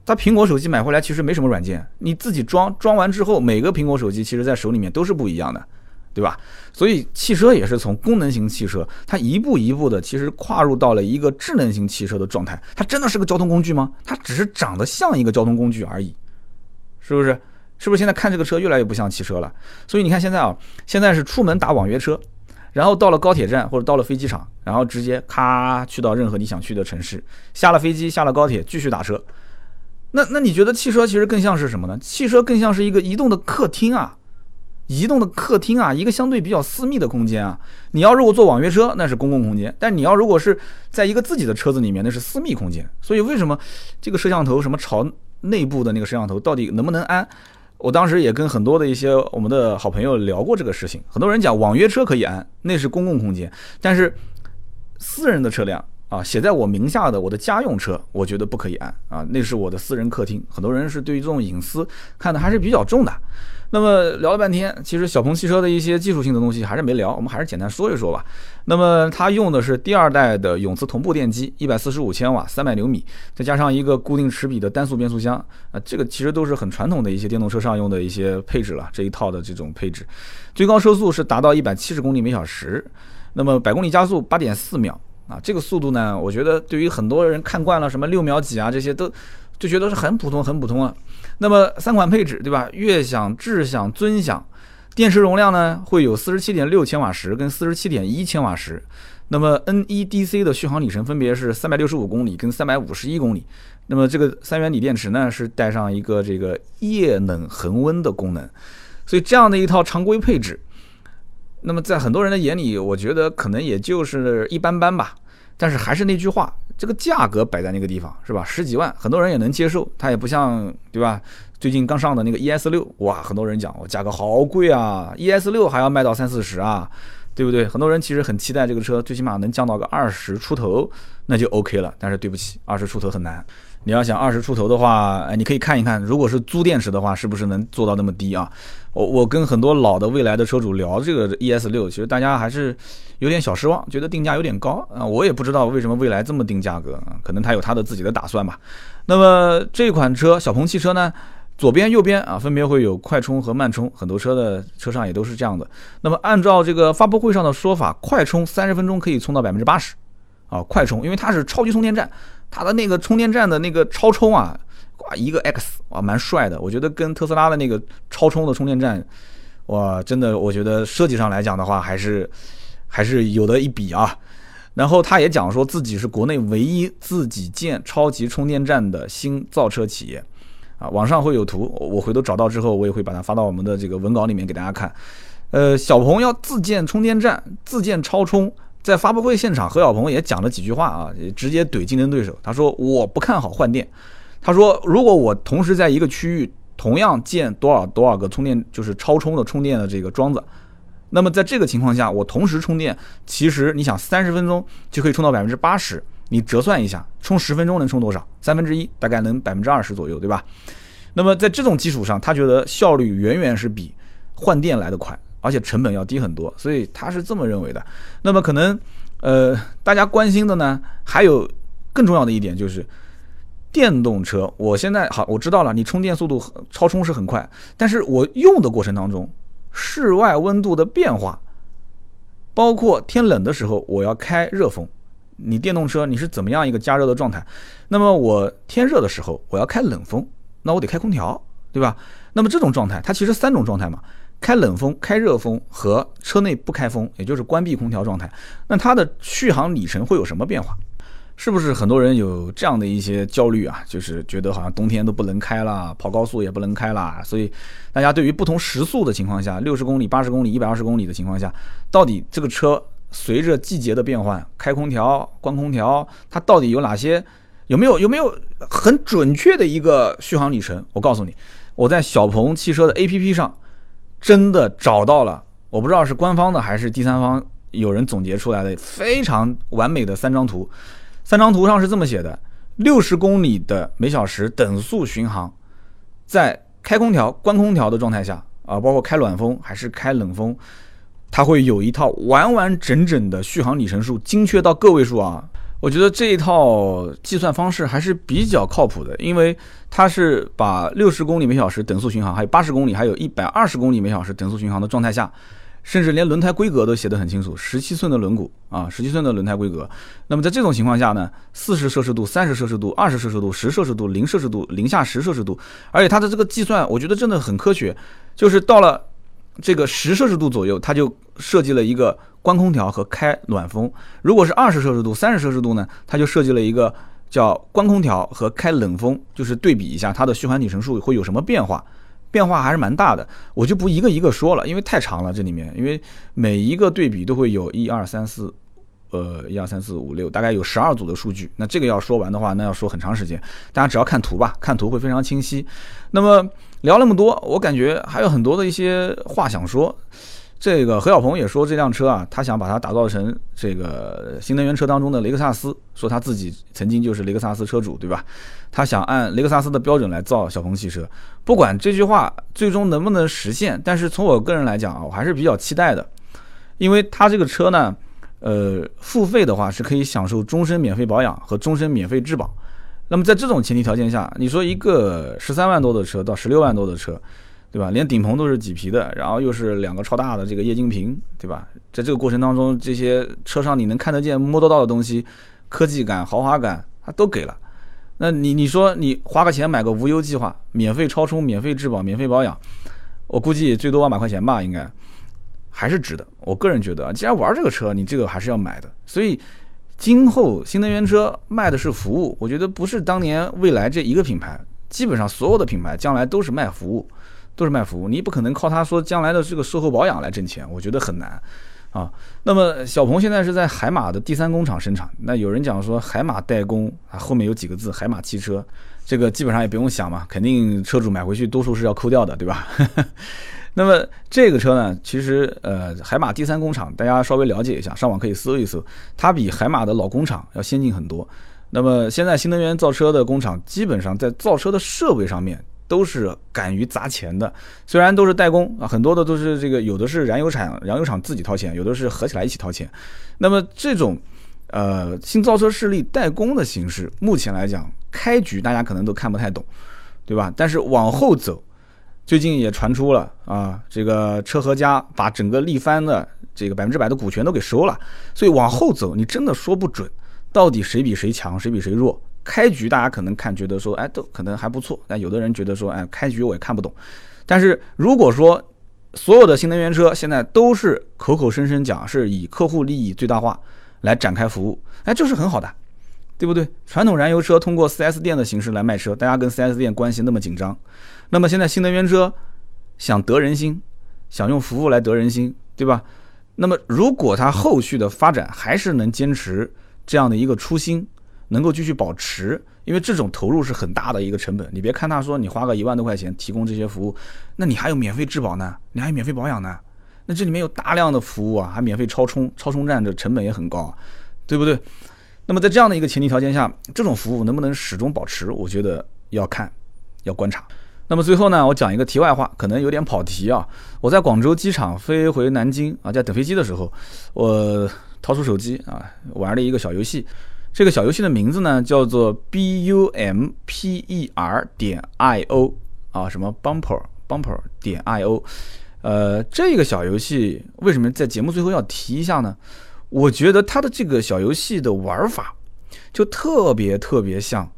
它苹果手机买回来其实没什么软件，你自己装装完之后，每个苹果手机其实在手里面都是不一样的。对吧？所以汽车也是从功能型汽车，它一步一步的，其实跨入到了一个智能型汽车的状态。它真的是个交通工具吗？它只是长得像一个交通工具而已，是不是？是不是现在看这个车越来越不像汽车了？所以你看现在啊，现在是出门打网约车，然后到了高铁站或者到了飞机场，然后直接咔去到任何你想去的城市，下了飞机下了高铁继续打车。那那你觉得汽车其实更像是什么呢？汽车更像是一个移动的客厅啊。移动的客厅啊，一个相对比较私密的空间啊。你要如果坐网约车，那是公共空间；但你要如果是在一个自己的车子里面，那是私密空间。所以为什么这个摄像头什么朝内部的那个摄像头到底能不能安？我当时也跟很多的一些我们的好朋友聊过这个事情。很多人讲网约车可以安，那是公共空间；但是私人的车辆啊，写在我名下的我的家用车，我觉得不可以安啊，那是我的私人客厅。很多人是对于这种隐私看的还是比较重的。那么聊了半天，其实小鹏汽车的一些技术性的东西还是没聊，我们还是简单说一说吧。那么它用的是第二代的永磁同步电机，一百四十五千瓦，三百牛米，再加上一个固定齿比的单速变速箱，啊，这个其实都是很传统的一些电动车上用的一些配置了。这一套的这种配置，最高车速是达到一百七十公里每小时，那么百公里加速八点四秒啊，这个速度呢，我觉得对于很多人看惯了什么六秒几啊这些都就觉得是很普通很普通啊。那么三款配置对吧？悦享、智享、尊享，电池容量呢会有四十七点六千瓦时跟四十七点一千瓦时。那么 NEDC 的续航里程分别是三百六十五公里跟三百五十一公里。那么这个三元锂电池呢是带上一个这个液冷恒温的功能。所以这样的一套常规配置，那么在很多人的眼里，我觉得可能也就是一般般吧。但是还是那句话。这个价格摆在那个地方是吧？十几万，很多人也能接受。它也不像对吧？最近刚上的那个 ES 六，哇，很多人讲我价格好贵啊！ES 六还要卖到三四十啊，对不对？很多人其实很期待这个车，最起码能降到个二十出头，那就 OK 了。但是对不起，二十出头很难。你要想二十出头的话，你可以看一看，如果是租电池的话，是不是能做到那么低啊？我我跟很多老的未来的车主聊这个 ES 六，其实大家还是有点小失望，觉得定价有点高啊。我也不知道为什么未来这么定价格，可能他有他的自己的打算吧。那么这款车小鹏汽车呢，左边右边啊分别会有快充和慢充，很多车的车上也都是这样的。那么按照这个发布会上的说法，快充三十分钟可以充到百分之八十啊，快充，因为它是超级充电站。它的那个充电站的那个超充啊，哇，一个 X 哇，蛮帅的。我觉得跟特斯拉的那个超充的充电站，哇，真的，我觉得设计上来讲的话，还是还是有的一比啊。然后他也讲说自己是国内唯一自己建超级充电站的新造车企业啊。网上会有图，我回头找到之后，我也会把它发到我们的这个文稿里面给大家看。呃，小鹏要自建充电站，自建超充。在发布会现场，何小鹏也讲了几句话啊，直接怼竞争对手。他说：“我不看好换电，他说，如果我同时在一个区域同样建多少多少个充电，就是超充的充电的这个桩子，那么在这个情况下，我同时充电，其实你想三十分钟就可以充到百分之八十，你折算一下，充十分钟能充多少？三分之一，大概能百分之二十左右，对吧？那么在这种基础上，他觉得效率远远是比换电来的快，而且成本要低很多，所以他是这么认为的。那么可能，呃，大家关心的呢，还有更重要的一点就是，电动车，我现在好，我知道了，你充电速度超充是很快，但是我用的过程当中，室外温度的变化，包括天冷的时候我要开热风，你电动车你是怎么样一个加热的状态？那么我天热的时候我要开冷风。那我得开空调，对吧？那么这种状态，它其实三种状态嘛：开冷风、开热风和车内不开风，也就是关闭空调状态。那它的续航里程会有什么变化？是不是很多人有这样的一些焦虑啊？就是觉得好像冬天都不能开了，跑高速也不能开了。所以大家对于不同时速的情况下，六十公里、八十公里、一百二十公里的情况下，到底这个车随着季节的变换，开空调、关空调，它到底有哪些？有没有有没有很准确的一个续航里程？我告诉你，我在小鹏汽车的 APP 上真的找到了，我不知道是官方的还是第三方有人总结出来的非常完美的三张图。三张图上是这么写的：六十公里的每小时等速巡航，在开空调、关空调的状态下啊，包括开暖风还是开冷风，它会有一套完完整整的续航里程数，精确到个位数啊。我觉得这一套计算方式还是比较靠谱的，因为它是把六十公里每小时等速巡航，还有八十公里，还有一百二十公里每小时等速巡航的状态下，甚至连轮胎规格都写得很清楚，十七寸的轮毂啊，十七寸的轮胎规格。那么在这种情况下呢，四十摄氏度、三十摄氏度、二十摄氏度、十摄氏度、零摄氏度、零下十摄氏度，而且它的这个计算，我觉得真的很科学，就是到了这个十摄氏度左右，它就设计了一个。关空调和开暖风，如果是二十摄氏度、三十摄氏度呢？它就设计了一个叫关空调和开冷风，就是对比一下它的续航里程数会有什么变化，变化还是蛮大的。我就不一个一个说了，因为太长了这里面，因为每一个对比都会有一二三四，呃，一二三四五六，大概有十二组的数据。那这个要说完的话，那要说很长时间。大家只要看图吧，看图会非常清晰。那么聊那么多，我感觉还有很多的一些话想说。这个何小鹏也说这辆车啊，他想把它打造成这个新能源车当中的雷克萨斯，说他自己曾经就是雷克萨斯车主，对吧？他想按雷克萨斯的标准来造小鹏汽车。不管这句话最终能不能实现，但是从我个人来讲啊，我还是比较期待的，因为他这个车呢，呃，付费的话是可以享受终身免费保养和终身免费质保。那么在这种前提条件下，你说一个十三万多的车到十六万多的车。对吧？连顶棚都是麂皮的，然后又是两个超大的这个液晶屏，对吧？在这个过程当中，这些车上你能看得见、摸得到的东西，科技感、豪华感，它都给了。那你你说你花个钱买个无忧计划，免费超充、免费质保、免费保养，我估计最多万把块钱吧，应该还是值得。我个人觉得，既然玩这个车，你这个还是要买的。所以，今后新能源车卖的是服务，我觉得不是当年蔚来这一个品牌，基本上所有的品牌将来都是卖服务。都是卖服务，你不可能靠他说将来的这个售后保养来挣钱，我觉得很难啊。那么小鹏现在是在海马的第三工厂生产，那有人讲说海马代工啊，后面有几个字海马汽车，这个基本上也不用想嘛，肯定车主买回去多数是要扣掉的，对吧？<laughs> 那么这个车呢，其实呃海马第三工厂大家稍微了解一下，上网可以搜一搜，它比海马的老工厂要先进很多。那么现在新能源造车的工厂基本上在造车的设备上面。都是敢于砸钱的，虽然都是代工啊，很多的都是这个，有的是燃油厂，燃油厂自己掏钱，有的是合起来一起掏钱。那么这种，呃，新造车势力代工的形式，目前来讲，开局大家可能都看不太懂，对吧？但是往后走，最近也传出了啊，这个车和家把整个力帆的这个百分之百的股权都给收了，所以往后走，你真的说不准，到底谁比谁强，谁比谁弱。开局大家可能看觉得说，哎，都可能还不错。但有的人觉得说，哎，开局我也看不懂。但是如果说所有的新能源车现在都是口口声声讲是以客户利益最大化来展开服务，哎，这是很好的，对不对？传统燃油车通过 4S 店的形式来卖车，大家跟 4S 店关系那么紧张。那么现在新能源车想得人心，想用服务来得人心，对吧？那么如果它后续的发展还是能坚持这样的一个初心。能够继续保持，因为这种投入是很大的一个成本。你别看他说你花个一万多块钱提供这些服务，那你还有免费质保呢，你还有免费保养呢，那这里面有大量的服务啊，还免费超充，超充站这成本也很高，对不对？那么在这样的一个前提条件下，这种服务能不能始终保持，我觉得要看，要观察。那么最后呢，我讲一个题外话，可能有点跑题啊。我在广州机场飞回南京啊，在等飞机的时候，我掏出手机啊，玩了一个小游戏。这个小游戏的名字呢叫做 B U M P E R 点 I O 啊，什么 Bumper Bumper 点 I O。呃，这个小游戏为什么在节目最后要提一下呢？我觉得它的这个小游戏的玩法就特别特别像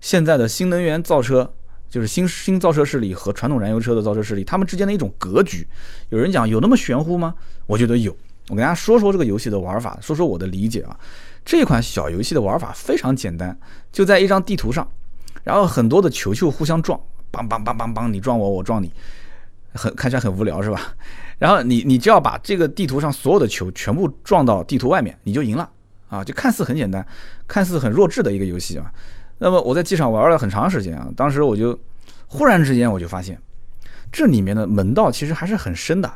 现在的新能源造车。就是新新造车势力和传统燃油车的造车势力，他们之间的一种格局。有人讲有那么玄乎吗？我觉得有。我跟大家说说这个游戏的玩法，说说我的理解啊。这款小游戏的玩法非常简单，就在一张地图上，然后很多的球球互相撞，梆梆梆梆梆，你撞我，我撞你，很看起来很无聊是吧？<laughs> 然后你你只要把这个地图上所有的球全部撞到地图外面，你就赢了啊！就看似很简单，看似很弱智的一个游戏啊。那么我在机场玩了很长时间啊，当时我就忽然之间我就发现，这里面的门道其实还是很深的。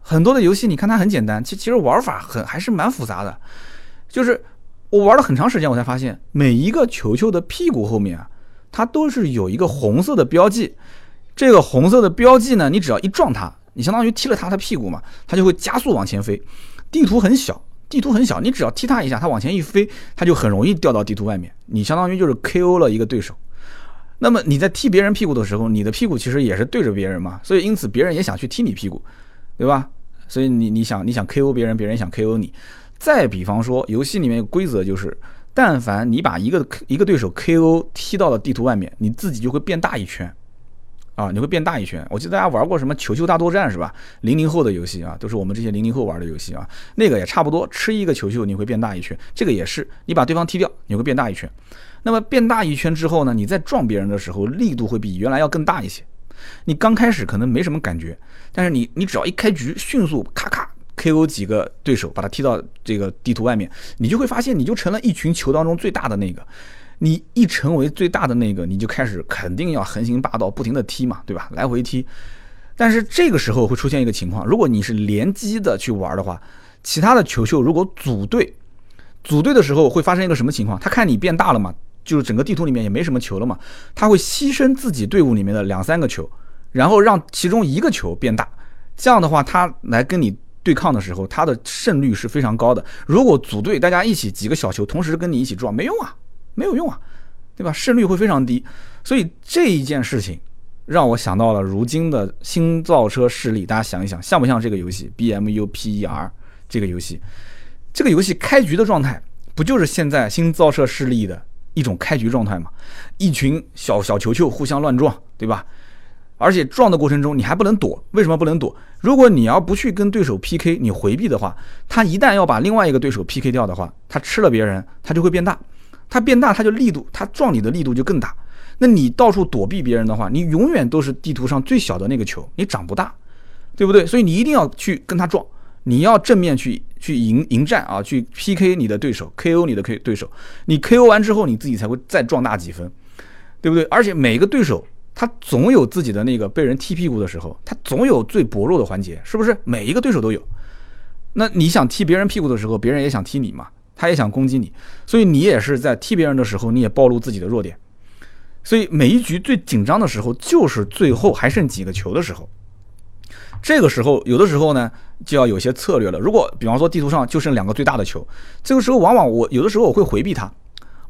很多的游戏你看它很简单，其其实玩法很还是蛮复杂的。就是我玩了很长时间，我才发现每一个球球的屁股后面啊，它都是有一个红色的标记。这个红色的标记呢，你只要一撞它，你相当于踢了它的屁股嘛，它就会加速往前飞。地图很小。地图很小，你只要踢它一下，它往前一飞，它就很容易掉到地图外面。你相当于就是 KO 了一个对手。那么你在踢别人屁股的时候，你的屁股其实也是对着别人嘛，所以因此别人也想去踢你屁股，对吧？所以你你想你想 KO 别人，别人想 KO 你。再比方说，游戏里面有规则就是，但凡你把一个一个对手 KO 踢到了地图外面，你自己就会变大一圈。啊，你会变大一圈。我记得大家玩过什么球球大作战是吧？零零后的游戏啊，都是我们这些零零后玩的游戏啊。那个也差不多，吃一个球球你会变大一圈。这个也是，你把对方踢掉，你会变大一圈。那么变大一圈之后呢，你在撞别人的时候，力度会比原来要更大一些。你刚开始可能没什么感觉，但是你你只要一开局，迅速咔咔 KO 几个对手，把他踢到这个地图外面，你就会发现，你就成了一群球当中最大的那个。你一成为最大的那个，你就开始肯定要横行霸道，不停的踢嘛，对吧？来回踢。但是这个时候会出现一个情况，如果你是联机的去玩的话，其他的球球如果组队，组队的时候会发生一个什么情况？他看你变大了嘛，就是整个地图里面也没什么球了嘛，他会牺牲自己队伍里面的两三个球，然后让其中一个球变大。这样的话，他来跟你对抗的时候，他的胜率是非常高的。如果组队大家一起几个小球同时跟你一起撞，没用啊。没有用啊，对吧？胜率会非常低，所以这一件事情让我想到了如今的新造车势力。大家想一想，像不像这个游戏 B M U P E R 这个游戏？这个游戏开局的状态不就是现在新造车势力的一种开局状态吗？一群小小球球互相乱撞，对吧？而且撞的过程中你还不能躲，为什么不能躲？如果你要不去跟对手 P K，你回避的话，他一旦要把另外一个对手 P K 掉的话，他吃了别人，他就会变大。他变大，他就力度，他撞你的力度就更大。那你到处躲避别人的话，你永远都是地图上最小的那个球，你长不大，对不对？所以你一定要去跟他撞，你要正面去去迎迎战啊，去 PK 你的对手，KO 你的 K 对手。你 KO 完之后，你自己才会再壮大几分，对不对？而且每个对手他总有自己的那个被人踢屁股的时候，他总有最薄弱的环节，是不是？每一个对手都有。那你想踢别人屁股的时候，别人也想踢你嘛？他也想攻击你，所以你也是在踢别人的时候，你也暴露自己的弱点。所以每一局最紧张的时候，就是最后还剩几个球的时候。这个时候，有的时候呢，就要有些策略了。如果比方说地图上就剩两个最大的球，这个时候往往我有的时候我会回避它。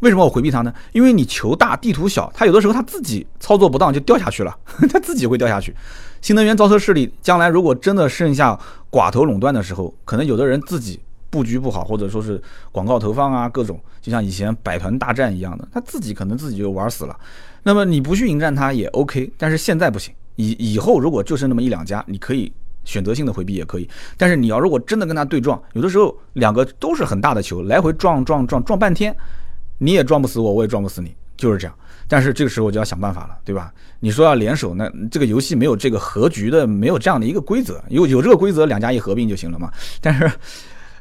为什么我回避它呢？因为你球大，地图小，它有的时候它自己操作不当就掉下去了，<laughs> 它自己会掉下去。新能源造车势力将来如果真的剩下寡头垄断的时候，可能有的人自己。布局不好，或者说是广告投放啊，各种就像以前百团大战一样的，他自己可能自己就玩死了。那么你不去迎战他也 OK，但是现在不行。以以后如果就剩那么一两家，你可以选择性的回避也可以。但是你要如果真的跟他对撞，有的时候两个都是很大的球，来回撞撞撞撞半天，你也撞不死我，我也撞不死你，就是这样。但是这个时候我就要想办法了，对吧？你说要联手，那这个游戏没有这个合局的，没有这样的一个规则。有有这个规则，两家一合并就行了嘛。但是。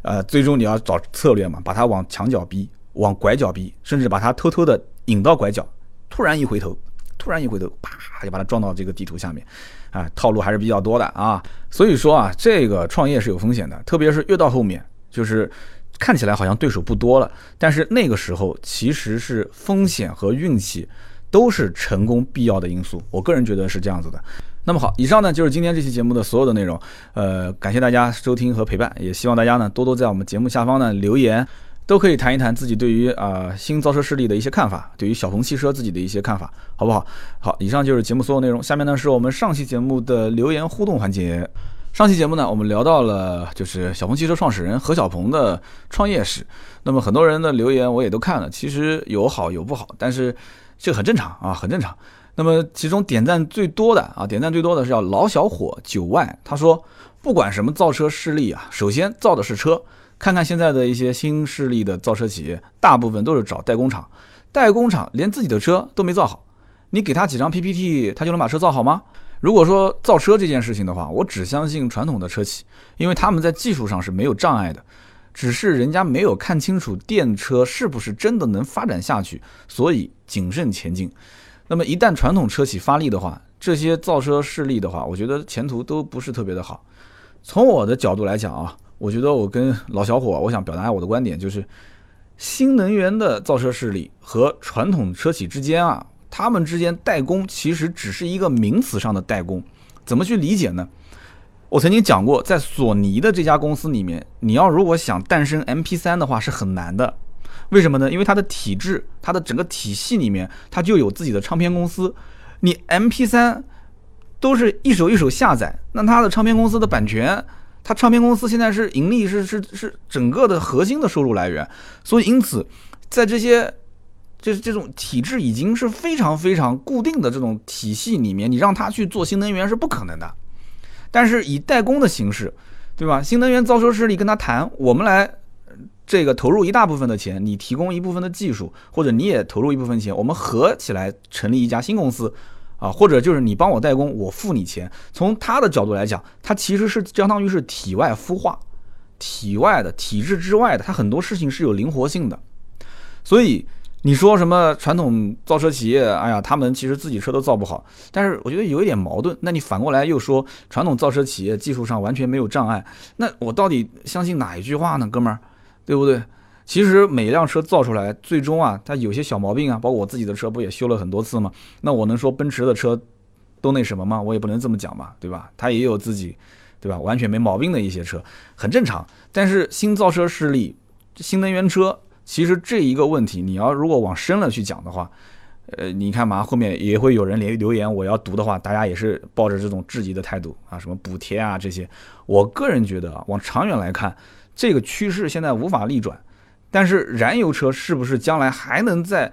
呃，最终你要找策略嘛，把它往墙角逼。往拐角逼，甚至把他偷偷的引到拐角，突然一回头，突然一回头，啪就把他撞到这个地图下面，啊，套路还是比较多的啊。所以说啊，这个创业是有风险的，特别是越到后面，就是看起来好像对手不多了，但是那个时候其实是风险和运气都是成功必要的因素。我个人觉得是这样子的。那么好，以上呢就是今天这期节目的所有的内容。呃，感谢大家收听和陪伴，也希望大家呢多多在我们节目下方呢留言，都可以谈一谈自己对于啊新造车势力的一些看法，对于小鹏汽车自己的一些看法，好不好？好，以上就是节目所有内容。下面呢是我们上期节目的留言互动环节。上期节目呢，我们聊到了就是小鹏汽车创始人何小鹏的创业史。那么很多人的留言我也都看了，其实有好有不好，但是这很正常啊，很正常。那么其中点赞最多的啊，点赞最多的是叫老小伙九万，他说不管什么造车势力啊，首先造的是车。看看现在的一些新势力的造车企业，大部分都是找代工厂，代工厂连自己的车都没造好，你给他几张 PPT，他就能把车造好吗？如果说造车这件事情的话，我只相信传统的车企，因为他们在技术上是没有障碍的，只是人家没有看清楚电车是不是真的能发展下去，所以谨慎前进。那么一旦传统车企发力的话，这些造车势力的话，我觉得前途都不是特别的好。从我的角度来讲啊，我觉得我跟老小伙，我想表达我的观点，就是新能源的造车势力和传统车企之间啊，他们之间代工其实只是一个名词上的代工。怎么去理解呢？我曾经讲过，在索尼的这家公司里面，你要如果想诞生 MP3 的话，是很难的。为什么呢？因为它的体制，它的整个体系里面，它就有自己的唱片公司。你 MP3 都是一首一首下载，那它的唱片公司的版权，它唱片公司现在是盈利，是是是整个的核心的收入来源。所以因此，在这些这这种体制已经是非常非常固定的这种体系里面，你让他去做新能源是不可能的。但是以代工的形式，对吧？新能源造车势力跟他谈，我们来。这个投入一大部分的钱，你提供一部分的技术，或者你也投入一部分钱，我们合起来成立一家新公司，啊，或者就是你帮我代工，我付你钱。从他的角度来讲，他其实是相当于是体外孵化，体外的体制之外的，他很多事情是有灵活性的。所以你说什么传统造车企业，哎呀，他们其实自己车都造不好，但是我觉得有一点矛盾。那你反过来又说传统造车企业技术上完全没有障碍，那我到底相信哪一句话呢，哥们儿？对不对？其实每一辆车造出来，最终啊，它有些小毛病啊，包括我自己的车不也修了很多次吗？那我能说奔驰的车都那什么吗？我也不能这么讲嘛，对吧？它也有自己，对吧？完全没毛病的一些车，很正常。但是新造车势力、新能源车，其实这一个问题，你要如果往深了去讲的话，呃，你看嘛，后面也会有人留留言，我要读的话，大家也是抱着这种质疑的态度啊，什么补贴啊这些。我个人觉得啊，往长远来看。这个趋势现在无法逆转，但是燃油车是不是将来还能再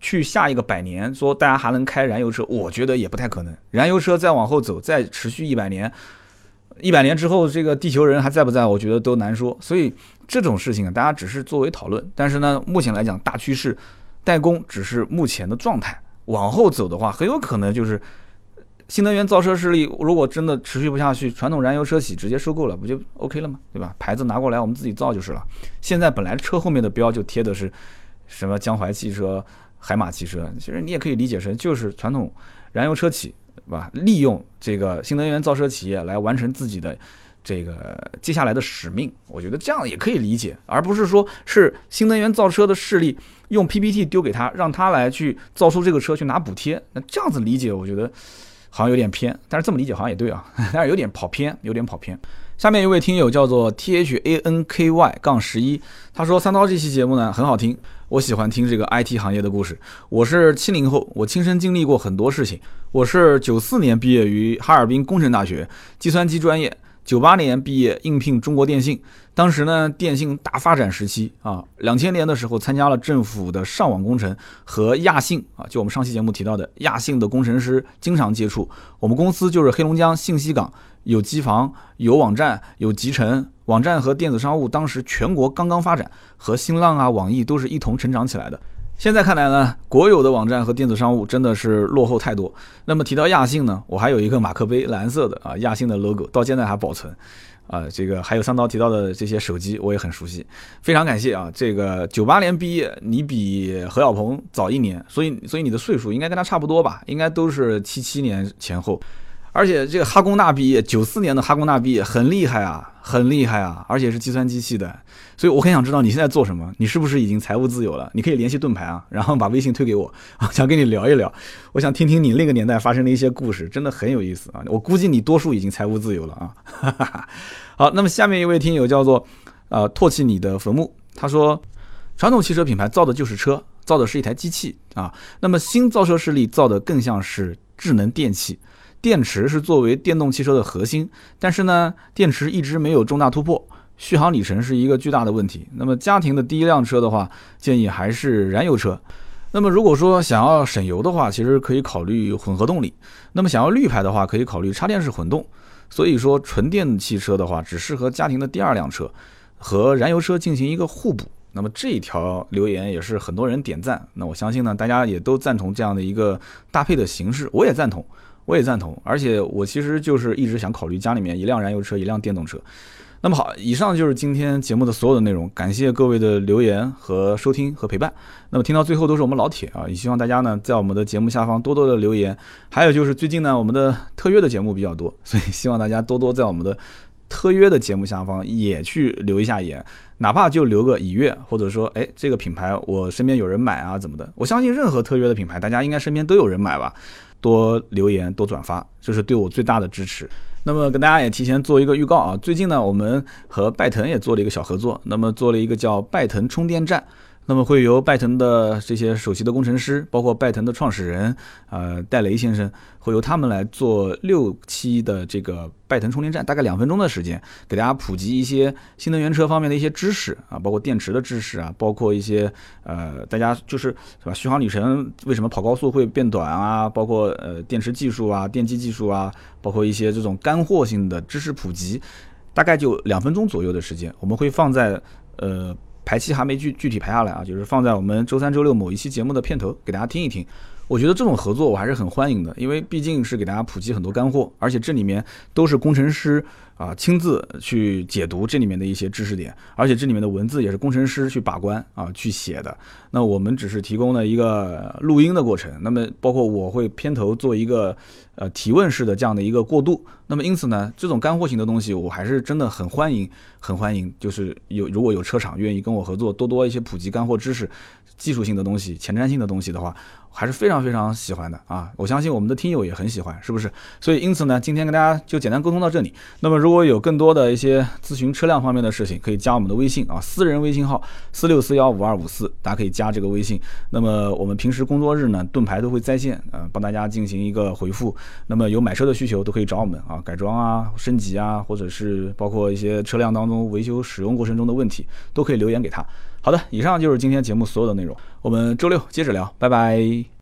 去下一个百年？说大家还能开燃油车，我觉得也不太可能。燃油车再往后走，再持续一百年，一百年之后，这个地球人还在不在？我觉得都难说。所以这种事情啊，大家只是作为讨论。但是呢，目前来讲，大趋势代工只是目前的状态。往后走的话，很有可能就是。新能源造车势力如果真的持续不下去，传统燃油车企直接收购了，不就 OK 了吗？对吧？牌子拿过来，我们自己造就是了。现在本来车后面的标就贴的是什么江淮汽车、海马汽车，其实你也可以理解成就是传统燃油车企，对吧？利用这个新能源造车企业来完成自己的这个接下来的使命。我觉得这样也可以理解，而不是说是新能源造车的势力用 PPT 丢给他，让他来去造出这个车去拿补贴。那这样子理解，我觉得。好像有点偏，但是这么理解好像也对啊，<laughs> 但是有点跑偏，有点跑偏。下面一位听友叫做 T H A N K Y 杠十一，他说三刀这期节目呢很好听，我喜欢听这个 I T 行业的故事。我是七零后，我亲身经历过很多事情。我是九四年毕业于哈尔滨工程大学计算机专业。九八年毕业应聘中国电信，当时呢电信大发展时期啊，两千年的时候参加了政府的上网工程和亚信啊，就我们上期节目提到的亚信的工程师经常接触。我们公司就是黑龙江信息港，有机房，有网站，有集成网站和电子商务，当时全国刚刚发展，和新浪啊、网易都是一同成长起来的。现在看来呢，国有的网站和电子商务真的是落后太多。那么提到亚信呢，我还有一个马克杯，蓝色的啊，亚信的 logo 到现在还保存。啊，这个还有三刀提到的这些手机，我也很熟悉，非常感谢啊。这个九八年毕业，你比何小鹏早一年，所以所以你的岁数应该跟他差不多吧？应该都是七七年前后。而且这个哈工大毕业，九四年的哈工大毕业很厉害啊，很厉害啊，而且是计算机系的，所以我很想知道你现在做什么，你是不是已经财务自由了？你可以联系盾牌啊，然后把微信推给我啊，<laughs> 想跟你聊一聊，我想听听你那个年代发生的一些故事，真的很有意思啊。我估计你多数已经财务自由了啊。<laughs> 好，那么下面一位听友叫做呃唾弃你的坟墓，他说，传统汽车品牌造的就是车，造的是一台机器啊，那么新造车势力造的更像是智能电器。电池是作为电动汽车的核心，但是呢，电池一直没有重大突破，续航里程是一个巨大的问题。那么家庭的第一辆车的话，建议还是燃油车。那么如果说想要省油的话，其实可以考虑混合动力。那么想要绿牌的话，可以考虑插电式混动。所以说纯电汽车的话，只适合家庭的第二辆车，和燃油车进行一个互补。那么这一条留言也是很多人点赞。那我相信呢，大家也都赞同这样的一个搭配的形式，我也赞同。我也赞同，而且我其实就是一直想考虑家里面一辆燃油车，一辆电动车。那么好，以上就是今天节目的所有的内容，感谢各位的留言和收听和陪伴。那么听到最后都是我们老铁啊，也希望大家呢在我们的节目下方多多的留言。还有就是最近呢我们的特约的节目比较多，所以希望大家多多在我们的特约的节目下方也去留一下言，哪怕就留个已阅，或者说哎这个品牌我身边有人买啊怎么的。我相信任何特约的品牌，大家应该身边都有人买吧。多留言，多转发，这是对我最大的支持。那么跟大家也提前做一个预告啊，最近呢，我们和拜腾也做了一个小合作，那么做了一个叫拜腾充电站。那么会由拜腾的这些首席的工程师，包括拜腾的创始人，呃，戴雷先生，会由他们来做六期的这个拜腾充电站，大概两分钟的时间，给大家普及一些新能源车方面的一些知识啊，包括电池的知识啊，包括一些呃，大家就是是吧，续航里程为什么跑高速会变短啊，包括呃电池技术啊，电机技术啊，包括一些这种干货性的知识普及，大概就两分钟左右的时间，我们会放在呃。排期还没具具体排下来啊，就是放在我们周三、周六某一期节目的片头，给大家听一听。我觉得这种合作我还是很欢迎的，因为毕竟是给大家普及很多干货，而且这里面都是工程师啊亲自去解读这里面的一些知识点，而且这里面的文字也是工程师去把关啊去写的。那我们只是提供了一个录音的过程，那么包括我会片头做一个呃提问式的这样的一个过渡。那么因此呢，这种干货型的东西我还是真的很欢迎，很欢迎。就是有如果有车厂愿意跟我合作，多多一些普及干货知识。技术性的东西、前瞻性的东西的话，还是非常非常喜欢的啊！我相信我们的听友也很喜欢，是不是？所以因此呢，今天跟大家就简单沟通到这里。那么如果有更多的一些咨询车辆方面的事情，可以加我们的微信啊，私人微信号四六四幺五二五四，大家可以加这个微信。那么我们平时工作日呢，盾牌都会在线啊，帮大家进行一个回复。那么有买车的需求都可以找我们啊，改装啊、升级啊，或者是包括一些车辆当中维修使用过程中的问题，都可以留言给他。好的，以上就是今天节目所有的内容，我们周六接着聊，拜拜。